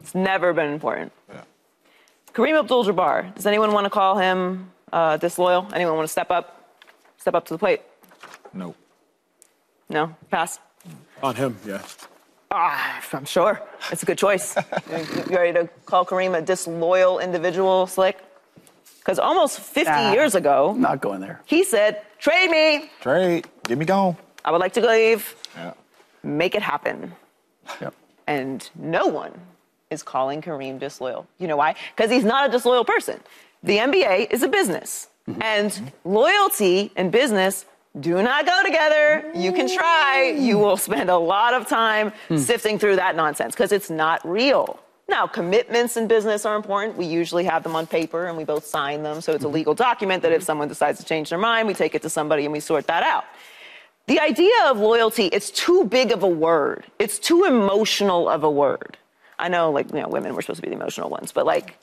It's never been important. Kareem Abdul-Jabbar. Does anyone want to call him uh, disloyal? Anyone want to step up, step up to the plate? No. No, pass. On him, yeah. Ah, I'm sure. It's a good choice. *laughs* you you ready to call Kareem a disloyal individual, Slick? Because almost 50 Nah. years ago, Not going there. he said, trade me. Trade. Get me gone. I would like to leave. Yeah. Make it happen. *laughs* Yep. And no one is calling Kareem disloyal. You know why? Because he's not a disloyal person. The NBA is a business. Mm-hmm. And loyalty and business do not go together. You can try. You will spend a lot of time hmm. sifting through that nonsense because it's not real. Now, commitments in business are important. We usually have them on paper and we both sign them. So it's a mm-hmm. legal document that if someone decides to change their mind, we take it to somebody and we sort that out. The idea of loyalty, it's too big of a word. It's too emotional of a word. I know, like, you know, women, we're supposed to be the emotional ones, but like,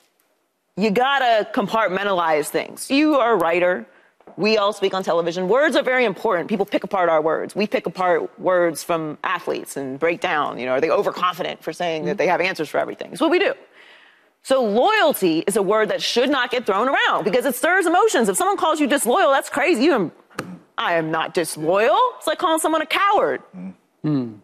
you gotta compartmentalize things. You are a writer. We all speak on television. Words are very important. People pick apart our words. We pick apart words from athletes and break down. You know, are they overconfident for saying that they have answers for everything? It's what we do. So loyalty is a word that should not get thrown around because it stirs emotions. If someone calls you disloyal, that's crazy. You am, I am not disloyal. It's like calling someone a coward.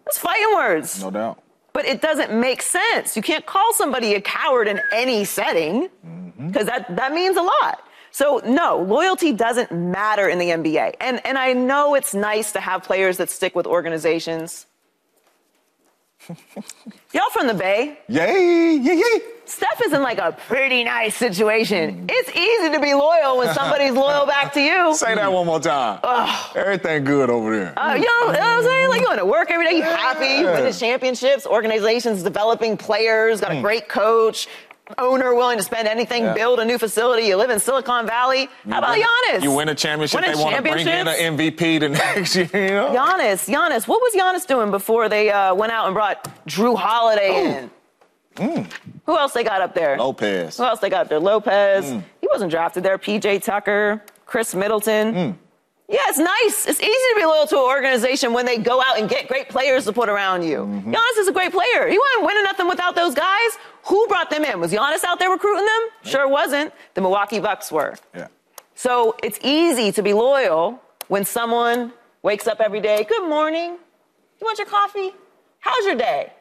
That's fighting words. No doubt. But it doesn't make sense. You can't call somebody a coward in any setting mm-hmm. because that, that means a lot. So no, loyalty doesn't matter in the NBA. And, and I know it's nice to have players that stick with organizations. *laughs* Y'all from the Bay? Yay, yay, yay. Steph is in like a pretty nice situation. It's easy to be loyal when somebody's loyal *laughs* back to you. Say that one more time. Everything good over there. Uh, you, know, you know what I'm saying? Like you going to work every day, you happy, you win the championships, organizations developing players, got a great coach, owner willing to spend anything, Yeah. build a new facility. You live in Silicon Valley. How about Giannis? You win a championship, Winning they want to bring in an MVP the *laughs* next year, you know? Giannis, Giannis, what was Giannis doing before they uh, went out and brought Jrue Holiday in? Mm. Who else they got up there? Lopez. Who else they got up there? Lopez. Mm. He wasn't drafted there. PJ Tucker, Khris Middleton. Mm. Yeah, it's nice. It's easy to be loyal to an organization when they go out and get great players to put around you. Mm-hmm. Giannis is a great player. He wasn't winning nothing without those guys. Who brought them in? Was Giannis out there recruiting them? Sure wasn't. The Milwaukee Bucks were. Yeah. So it's easy to be loyal when someone wakes up every day. Good morning. You want your coffee? How's your day?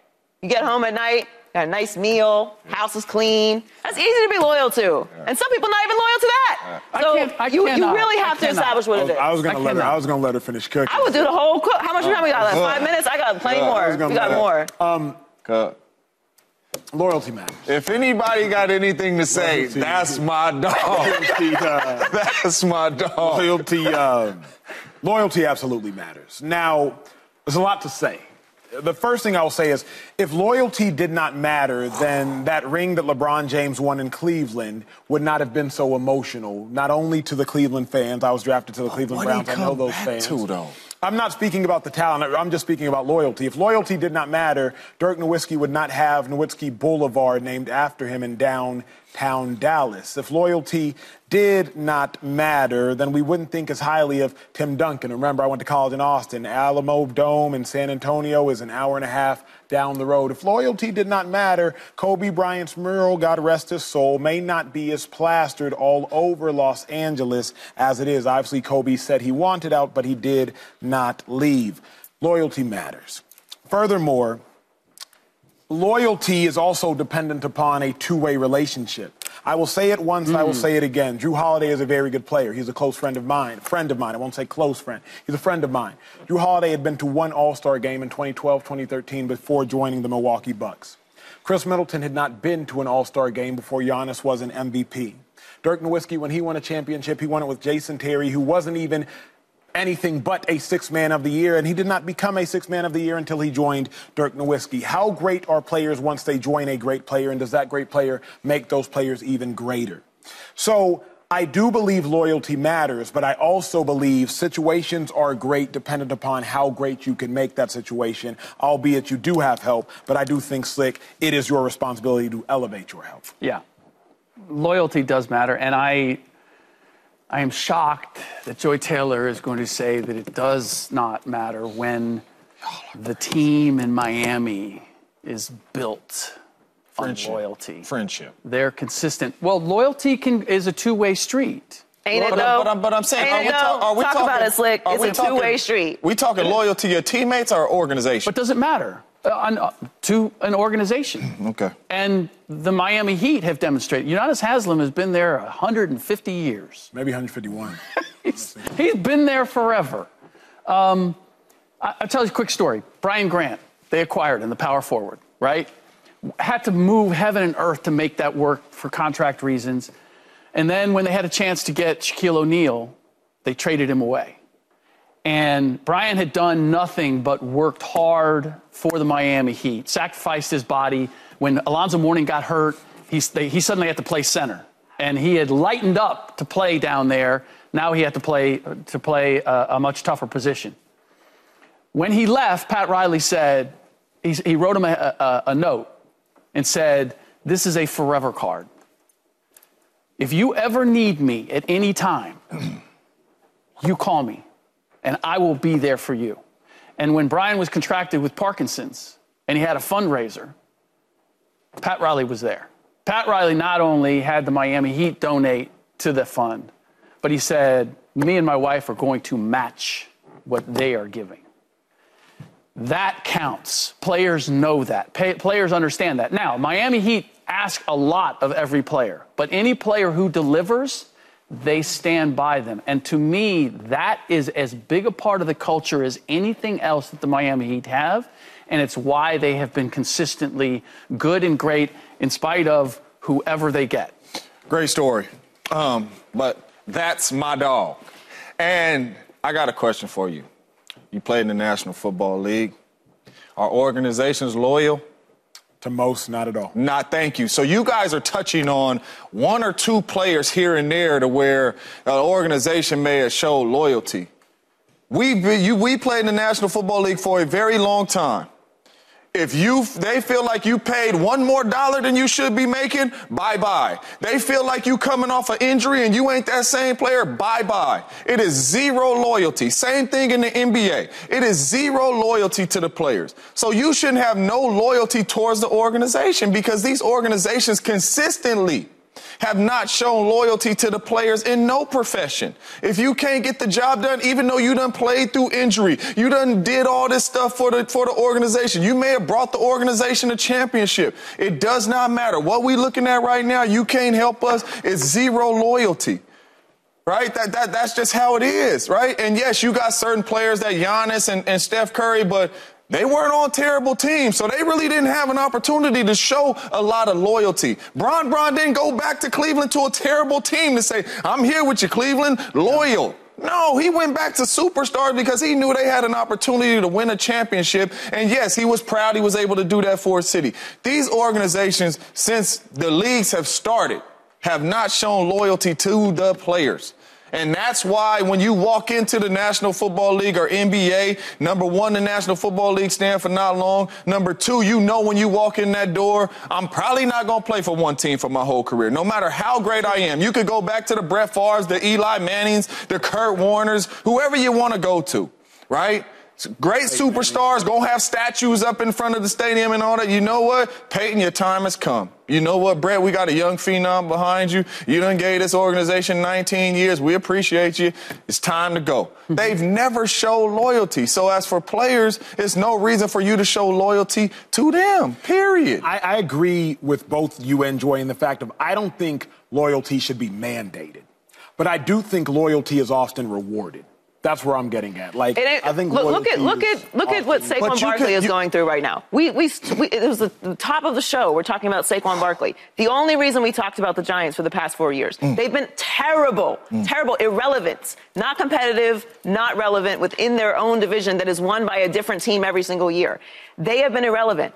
You get home at night, got a nice meal, house is clean. That's easy to be loyal to. And some people not even loyal to that. I So can't- I you, you cannot. really I have to cannot. establish what I was, is. I was gonna I let her. I was gonna let her finish cooking. I would do the whole cook. How much time we got left? Uh, Five minutes? I got plenty I more. was We got more. Um, Cut. Loyalty matters. If anybody got anything to say, Loyalty. that's my dog. Loyalty, uh, *laughs* that's my dog. loyalty, uh, loyalty absolutely matters. Now, there's a lot to say. The first thing I'll say is if loyalty did not matter, then that ring that LeBron James won in Cleveland would not have been so emotional, not only to the Cleveland fans. I was drafted to the Cleveland Browns. I know come those back fans. to, though? I'm not speaking about the talent. I'm just speaking about loyalty. If loyalty did not matter, Dirk Nowitzki would not have Nowitzki Boulevard named after him in downtown Dallas. If loyalty did not matter, then we wouldn't think as highly of Tim Duncan. Remember, I went to college in Austin. Alamo Dome in San Antonio is an hour and a half down the road. If loyalty did not matter, Kobe Bryant's mural, God rest his soul, may not be as plastered all over Los Angeles as it is. Obviously, Kobe said he wanted out, but he did not leave. Loyalty matters. Furthermore, loyalty is also dependent upon a two way relationship. I will say it once, mm. I will hmm. say it again. Jrue Holiday is a very good player. He's a close friend of mine. Friend of mine. I won't say close friend. He's a friend of mine. Jrue Holiday had been to one All Star game in 2012, 2013 before joining the Milwaukee Bucks. Khris Middleton had not been to an All Star game before Giannis was an MVP. Dirk Nowitzki, when he won a championship, he won it with Jason Terry, who wasn't even anything but a six man of the year, and he did not become a six man of the year until he joined Dirk Nowitzki. How great are players once they join a great player, and does that great player make those players even greater? So, I do believe loyalty matters, but I also believe situations are great dependent upon how great you can make that situation, albeit you do have help. But I do think, Slick, it is your responsibility to elevate your help. Yeah. Loyalty does matter. And I I am shocked that Joy Taylor is going to say that it does not matter when the team in Miami is built Friendship. on loyalty. Friendship. They're consistent. Well, loyalty can is a two-way street. Ain't well, it though? But, I'm, but I'm saying, Ain't are, we ta- are we Talk talking, about it, Slick. It's a two-way street. We talking loyalty to your teammates or organization? But does it matter? Uh, to an organization. Okay. And the Miami Heat have demonstrated. Udonis Haslem has been there 150 years. Maybe 151. he's, *laughs* he's been there forever. Um, I, will tell you a quick story. Brian Grant, they acquired in the power forward, right? Had to move heaven and earth to make that work for contract reasons. And then when they had a chance to get Shaquille O'Neal, they traded him away. And Brian had done nothing but worked hard for the Miami Heat, sacrificed his body. When Alonzo Mourning got hurt, he, he suddenly had to play center. And he had lightened up to play down there. Now he had to play, to play a, a much tougher position. When he left, Pat Riley said, he, he wrote him a, a, a note and said, This is a forever card. If you ever need me at any time, *clears throat* you call me and I will be there for you. And when Brian was contracted with Parkinson's and he had a fundraiser, Pat Riley was there. Pat Riley not only had the Miami Heat donate to the fund, but he said, Me and my wife are going to match what they are giving. That counts. Players know that. Pay- players understand that. Now, Miami Heat ask a lot of every player, but any player who delivers, they stand by them. And to me, that is as big a part of the culture as anything else that the Miami Heat have. And it's why they have been consistently good and great in spite of whoever they get. Great story. Um, but that's my dog. And I got a question for you. You played in the National Football League. Are organizations loyal? To most, not at all. Not thank you. So you guys are touching on one or two players here and there to where an organization may have showed loyalty. We, you, we played in the National Football League for a very long time. If you they feel like you paid one more dollar than you should be making, bye bye. They feel like you coming off an injury and you ain't that same player, bye bye. It is zero loyalty. Same thing in the NBA. It is zero loyalty to the players. So you shouldn't have no loyalty towards the organization because these organizations consistently have not shown loyalty to the players in no profession. If you can't get the job done, even though you done played through injury, you done did all this stuff for the, for the organization. You may have brought the organization a championship. It does not matter. What we looking at right now, you can't help us, It's zero loyalty right? That, that, that's just how it is, right? And yes, you got certain players that Giannis and, and Steph Curry, but they weren't on terrible teams, so they really didn't have an opportunity to show a lot of loyalty. Bron Bron didn't go back to Cleveland to a terrible team to say, I'm here with you, Cleveland, loyal. No, he went back to superstars because he knew they had an opportunity to win a championship. And yes, he was proud he was able to do that for his city. These organizations, since the leagues have started, have not shown loyalty to the players. And that's why when you walk into the National Football League or NBA, number one, the National Football League stand for not long. Number two, you know when you walk in that door, I'm probably not going to play for one team for my whole career, no matter how great I am. You could go back to the Brett Favres, the Eli Mannings, the Kurt Warners, whoever you want to go to, right? Great superstars gonna have statues up in front of the stadium and all that. You know what? Peyton, your time has come. You know what, Brett? We got a young phenom behind you. You done gave this organization 19 years. We appreciate you. It's time to go. *laughs* They've never showed loyalty. So as for players, it's no reason for you to show loyalty to them. Period. I, I agree with both you and Joy in the fact of I don't think loyalty should be mandated, but I do think loyalty is often rewarded. That's where I'm getting at. Like, I think look, look at look at look at what Saquon Barkley is going through right now. We, we we it was the, the top of the show. We're talking about Saquon Barkley. The only reason we talked about the Giants for the past four years, Mm. they've been terrible, terrible, irrelevant, not competitive, not relevant within their own division that is won by a different team every single year. They have been irrelevant,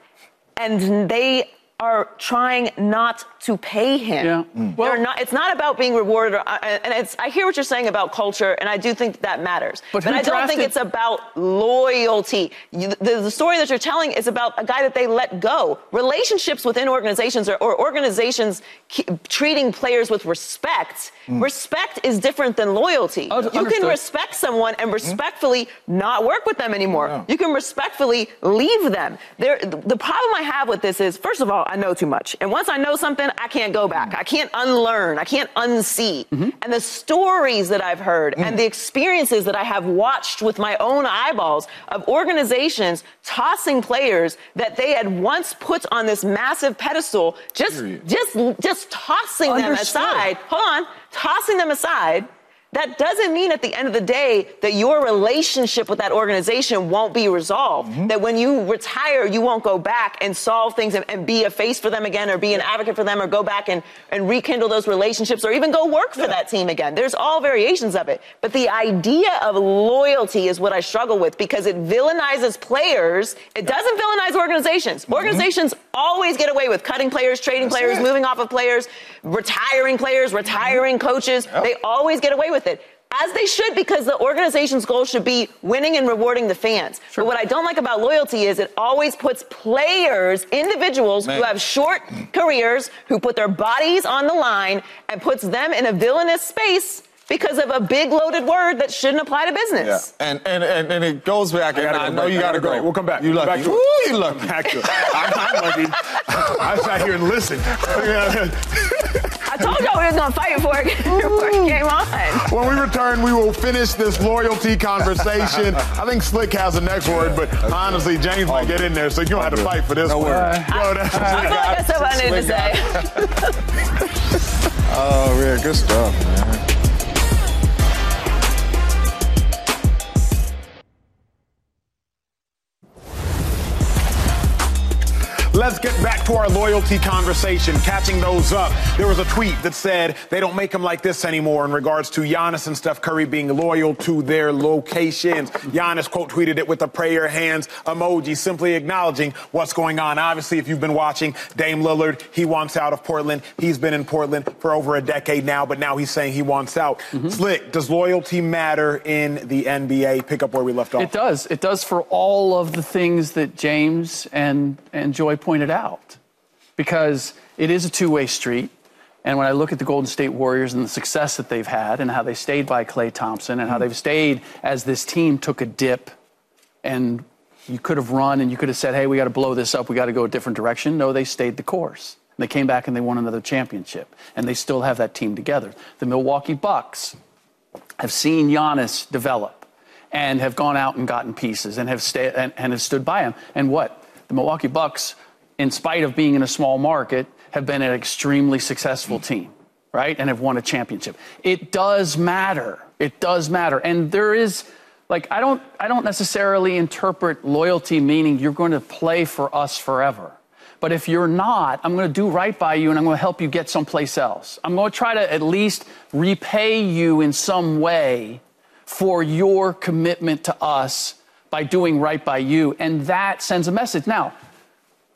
and they are trying not to pay him. Yeah. Mm. They're not. It's not about being rewarded. Or, uh, and it's. I hear what you're saying about culture, and I do think that matters. But But, I don't think it's about loyalty. You, the, the story that you're telling is about a guy that they let go. Relationships within organizations or, or organizations ke- treating players with respect. Mm. Respect is different than loyalty. you can respect someone and hmm? respectfully not work with them anymore. You can respectfully leave them. There, the problem I have with this is, first of all, I know too much. And once I know something, I can't go back. I can't unlearn. I can't unsee. Mm-hmm. And the stories that I've heard and mm. the experiences that I have watched with my own eyeballs of organizations tossing players that they had once put on this massive pedestal, just, just, just tossing them aside. Hold on, tossing them aside. That doesn't mean at the end of the day that your relationship with that organization won't be resolved. Mm-hmm. That when you retire, you won't go back and solve things and, and be a face for them again or be an advocate for them or go back and, and rekindle those relationships or even go work for that team again. There's all variations of it. But the idea of loyalty is what I struggle with because it villainizes players. It doesn't villainize organizations. Organizations always get away with cutting players, trading players, it. moving off of players, retiring players, retiring coaches. They always get away with it. As they should, because the organization's goal should be winning and rewarding the fans. But what I don't like about loyalty is it always puts players, individuals who have short careers, who put their bodies on the line, and puts them in a villainous space because of a big loaded word that shouldn't apply to Yeah. business. And, and, and, and it goes back, and gotta I know back. you got to go go. We'll come back. You We'll lucky. back to. Ooh, you lucky. Back to it. I'm, I'm lucky. I sat here and listened. *laughs* I told y'all we was gonna fight before it, *laughs* before it came on. when we return, we will finish this loyalty conversation. I think Slick has the next word, but honestly, James might get in there, so you're gonna have to fight for this No one. worries. Yo, that's- I feel like I said what I needed to say. *laughs* Oh, man, good stuff, man. Let's get back to our loyalty conversation, catching those up. There was a tweet that said they don't make them like this anymore in regards to Giannis and Steph Curry being loyal to their locations. Giannis quote tweeted it with a prayer hands emoji, simply acknowledging what's going on. Obviously, if you've been watching Dame Lillard, he wants out of Portland. He's been in Portland for over a decade now, but now he's saying he wants out. Mm-hmm. Slick, does loyalty matter in the NBA? Pick up where we left off. It does. It does for all of the things that James and, and Joy pointed out. Because it is a two way street. And when I look at the Golden State Warriors and the success that they've had and how they stayed by Klay Thompson and how mm-hmm. they've stayed as this team took a dip and you could have run and you could have said, hey, we got to blow this up. We got to go a different direction. No, they stayed the course. They came back and they won another championship. And they still have that team together. The Milwaukee Bucks have seen Giannis develop and have gone out and gotten pieces and have, sta- and, and have stood by him. And what? The Milwaukee Bucks, in spite of being in a small market, have been an extremely successful team, right? And have won a championship. It does matter. It does matter. And there is like I don't I don't necessarily interpret loyalty meaning you're going to play for us forever. But if you're not, I'm going to do right by you and I'm going to help you get someplace else. I'm going to try to at least repay you in some way for your commitment to us by doing right by you. And that sends a message. Now,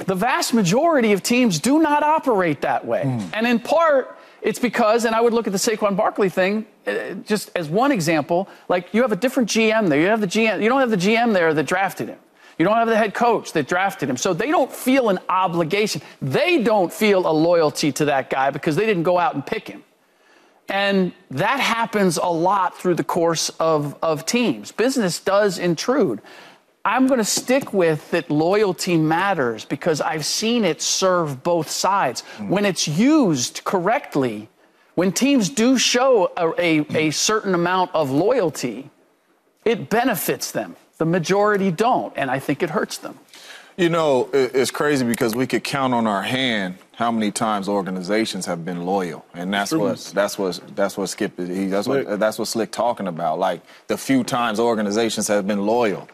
the vast majority of teams do not operate that way. And in part, it's because, and I would look at the Saquon Barkley thing uh, just as one example, like you have a different GM there. You have the GM, you don't have the GM there that drafted him. You don't have the head coach that drafted him. So they don't feel an obligation. They don't feel a loyalty to that guy because they didn't go out and pick him. And that happens a lot through the course of, of teams. Business does intrude. I'm going to stick with that loyalty matters because I've seen it serve both sides. Mm. When it's used correctly, when teams do show a, a, a, certain amount of loyalty, it benefits them. The majority don't, and I think it hurts them. You know, it's crazy because we could count on our hand how many times organizations have been loyal, and that's what that's what that's what Skip he, that's what that's what Slick talking about. Like the few times organizations have been loyal,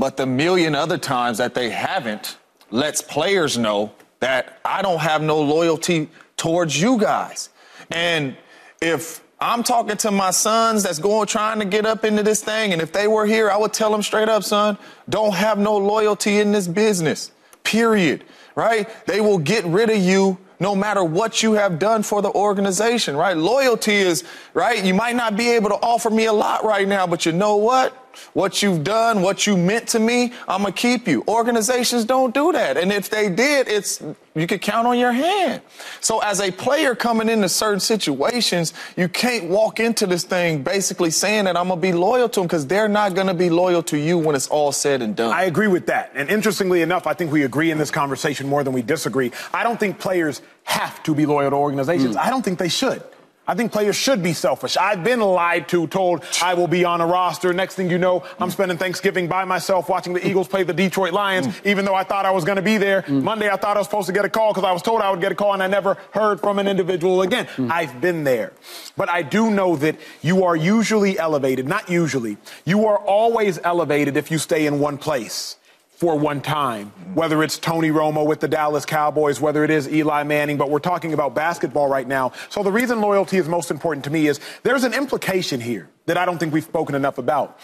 but the million other times that they haven't lets players know that I don't have no loyalty towards you guys, and if I'm talking to my sons that's going trying to get up into this thing, and if they were here, I would tell them straight up, son, don't have no loyalty in this business. Period. Right? They will get rid of you no matter what you have done for the organization, right? Loyalty is, right? You might not be able to offer me a lot right now, but you know what? What you've done, what you meant to me, I'm gonna keep you. Organizations don't do that. And if they did, it's you could count on your hand. So as a player coming into certain situations, you can't walk into this thing basically saying that I'm gonna be loyal to them because they're not gonna be loyal to you when it's all said and done. I agree with that. And interestingly enough, I think we agree in this conversation more than we disagree. I don't think players have to be loyal to organizations. Mm. I don't think they should. I think players should be selfish. I've been lied to, told I will be on a roster. Next thing you know, I'm spending Thanksgiving by myself watching the Eagles play the Detroit Lions, mm. even though I thought I was going to be there. Mm. Monday, I thought I was supposed to get a call because I was told I would get a call, and I never heard from an individual again. Mm. I've been there. But I do know that you are usually elevated, not usually, you are always elevated if you stay in one place for one time, whether it's Tony Romo with the Dallas Cowboys, whether it is Eli Manning, but we're talking about basketball right now. So the reason loyalty is most important to me is there's an implication here that I don't think we've spoken enough about.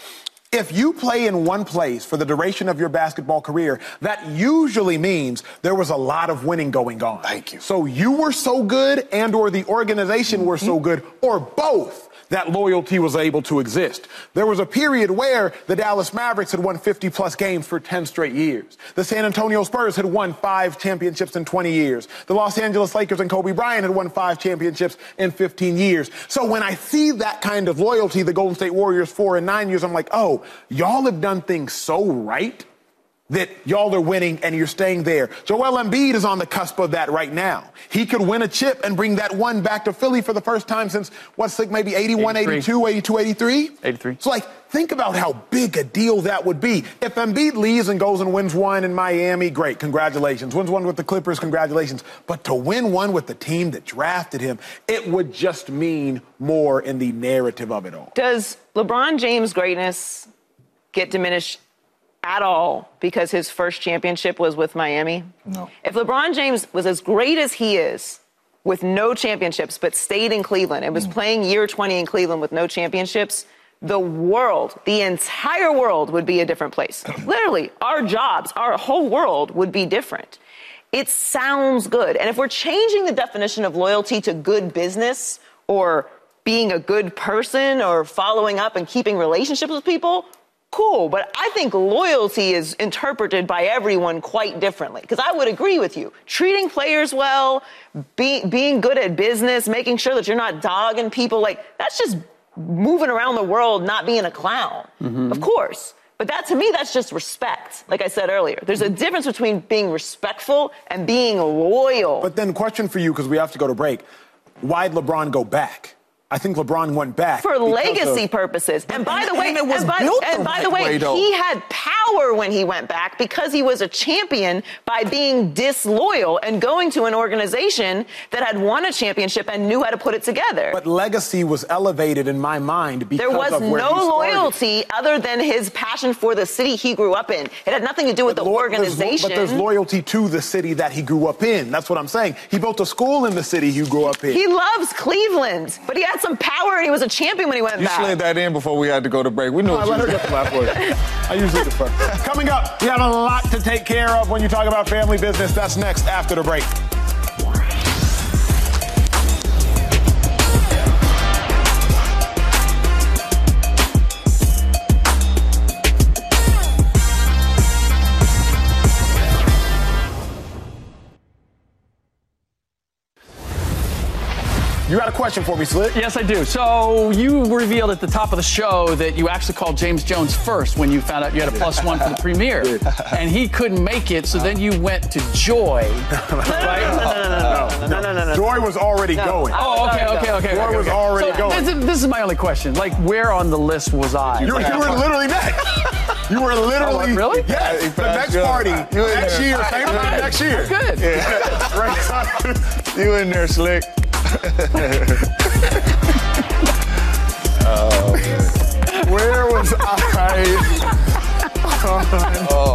If you play in one place for the duration of your basketball career, that usually means there was a lot of winning going on. Thank you. So you were so good and or the organization were so mm-hmm. good or both that loyalty was able to exist. There was a period where the Dallas Mavericks had won 50 plus games for 10 straight years. The San Antonio Spurs had won five championships in 20 years. The Los Angeles Lakers and Kobe Bryant had won five championships in 15 years. So when I see that kind of loyalty, the Golden State Warriors four and nine years, I'm like, oh, y'all have done things so right that y'all are winning and you're staying there. Joel Embiid is on the cusp of that right now. He could win a chip and bring that one back to Philly for the first time since what's like maybe 81, 83. 82, 82, 83? 83. So like, think about how big a deal that would be. If Embiid leaves and goes and wins one in Miami, great, congratulations. Wins one with the Clippers, congratulations. But to win one with the team that drafted him, it would just mean more in the narrative of it all. Does LeBron James' greatness get diminished at all because his first championship was with Miami? No. If LeBron James was as great as he is with no championships but stayed in Cleveland and was mm. playing year 20 in Cleveland with no championships, the world, the entire world would be a different place. *clears throat* Literally, our jobs, our whole world would be different. It sounds good. And if we're changing the definition of loyalty to good business or being a good person or following up and keeping relationships with people, cool. But I think loyalty is interpreted by everyone quite differently. Because I would agree with you. Treating players well, be, being good at business, making sure that you're not dogging people, like that's just moving around the world, not being a clown. Mm-hmm. Of course. But that to me, that's just respect. Like I said earlier, there's a difference between being respectful and being loyal. But then, question for you, because we have to go to break. Why'd LeBron go back? I think LeBron went back for legacy of, purposes. And by the way, and, and by, and by the way, way he had power when he went back because he was a champion by being disloyal and going to an organization that had won a championship and knew how to put it together. But legacy was elevated in my mind because there was no loyalty other than his passion for the city he grew up in. It had nothing to do with but the lo- organization. There's, but there's loyalty to the city that he grew up in. That's what I'm saying. He built a school in the city he grew up in. He loves Cleveland, but he had had some power and he was a champion when he went you back. You slid that in before we had to go to break. We knew no, what I let her get the last word. I usually defer. Coming up, we have a lot to take care of when you talk about family business. That's next after the break. You got a question? question for me, Slick. Yes, I do. So you revealed at the top of the show that you actually called James Jones first when you found out you had a plus one for the premiere, and he couldn't make it. So then you went to Joy. No, no, no, no, no, no, no, no, no. Joy was already No. going. Oh, okay, okay, okay. Joy okay, was already so going. This is, this is my only question. Like, where on the list was I? You were, you were literally next. You were literally. Oh, really? Yes. he the next you party You in next there. year, same time next year. Good. Right. You in there, slick oh. Where was I? *laughs* oh,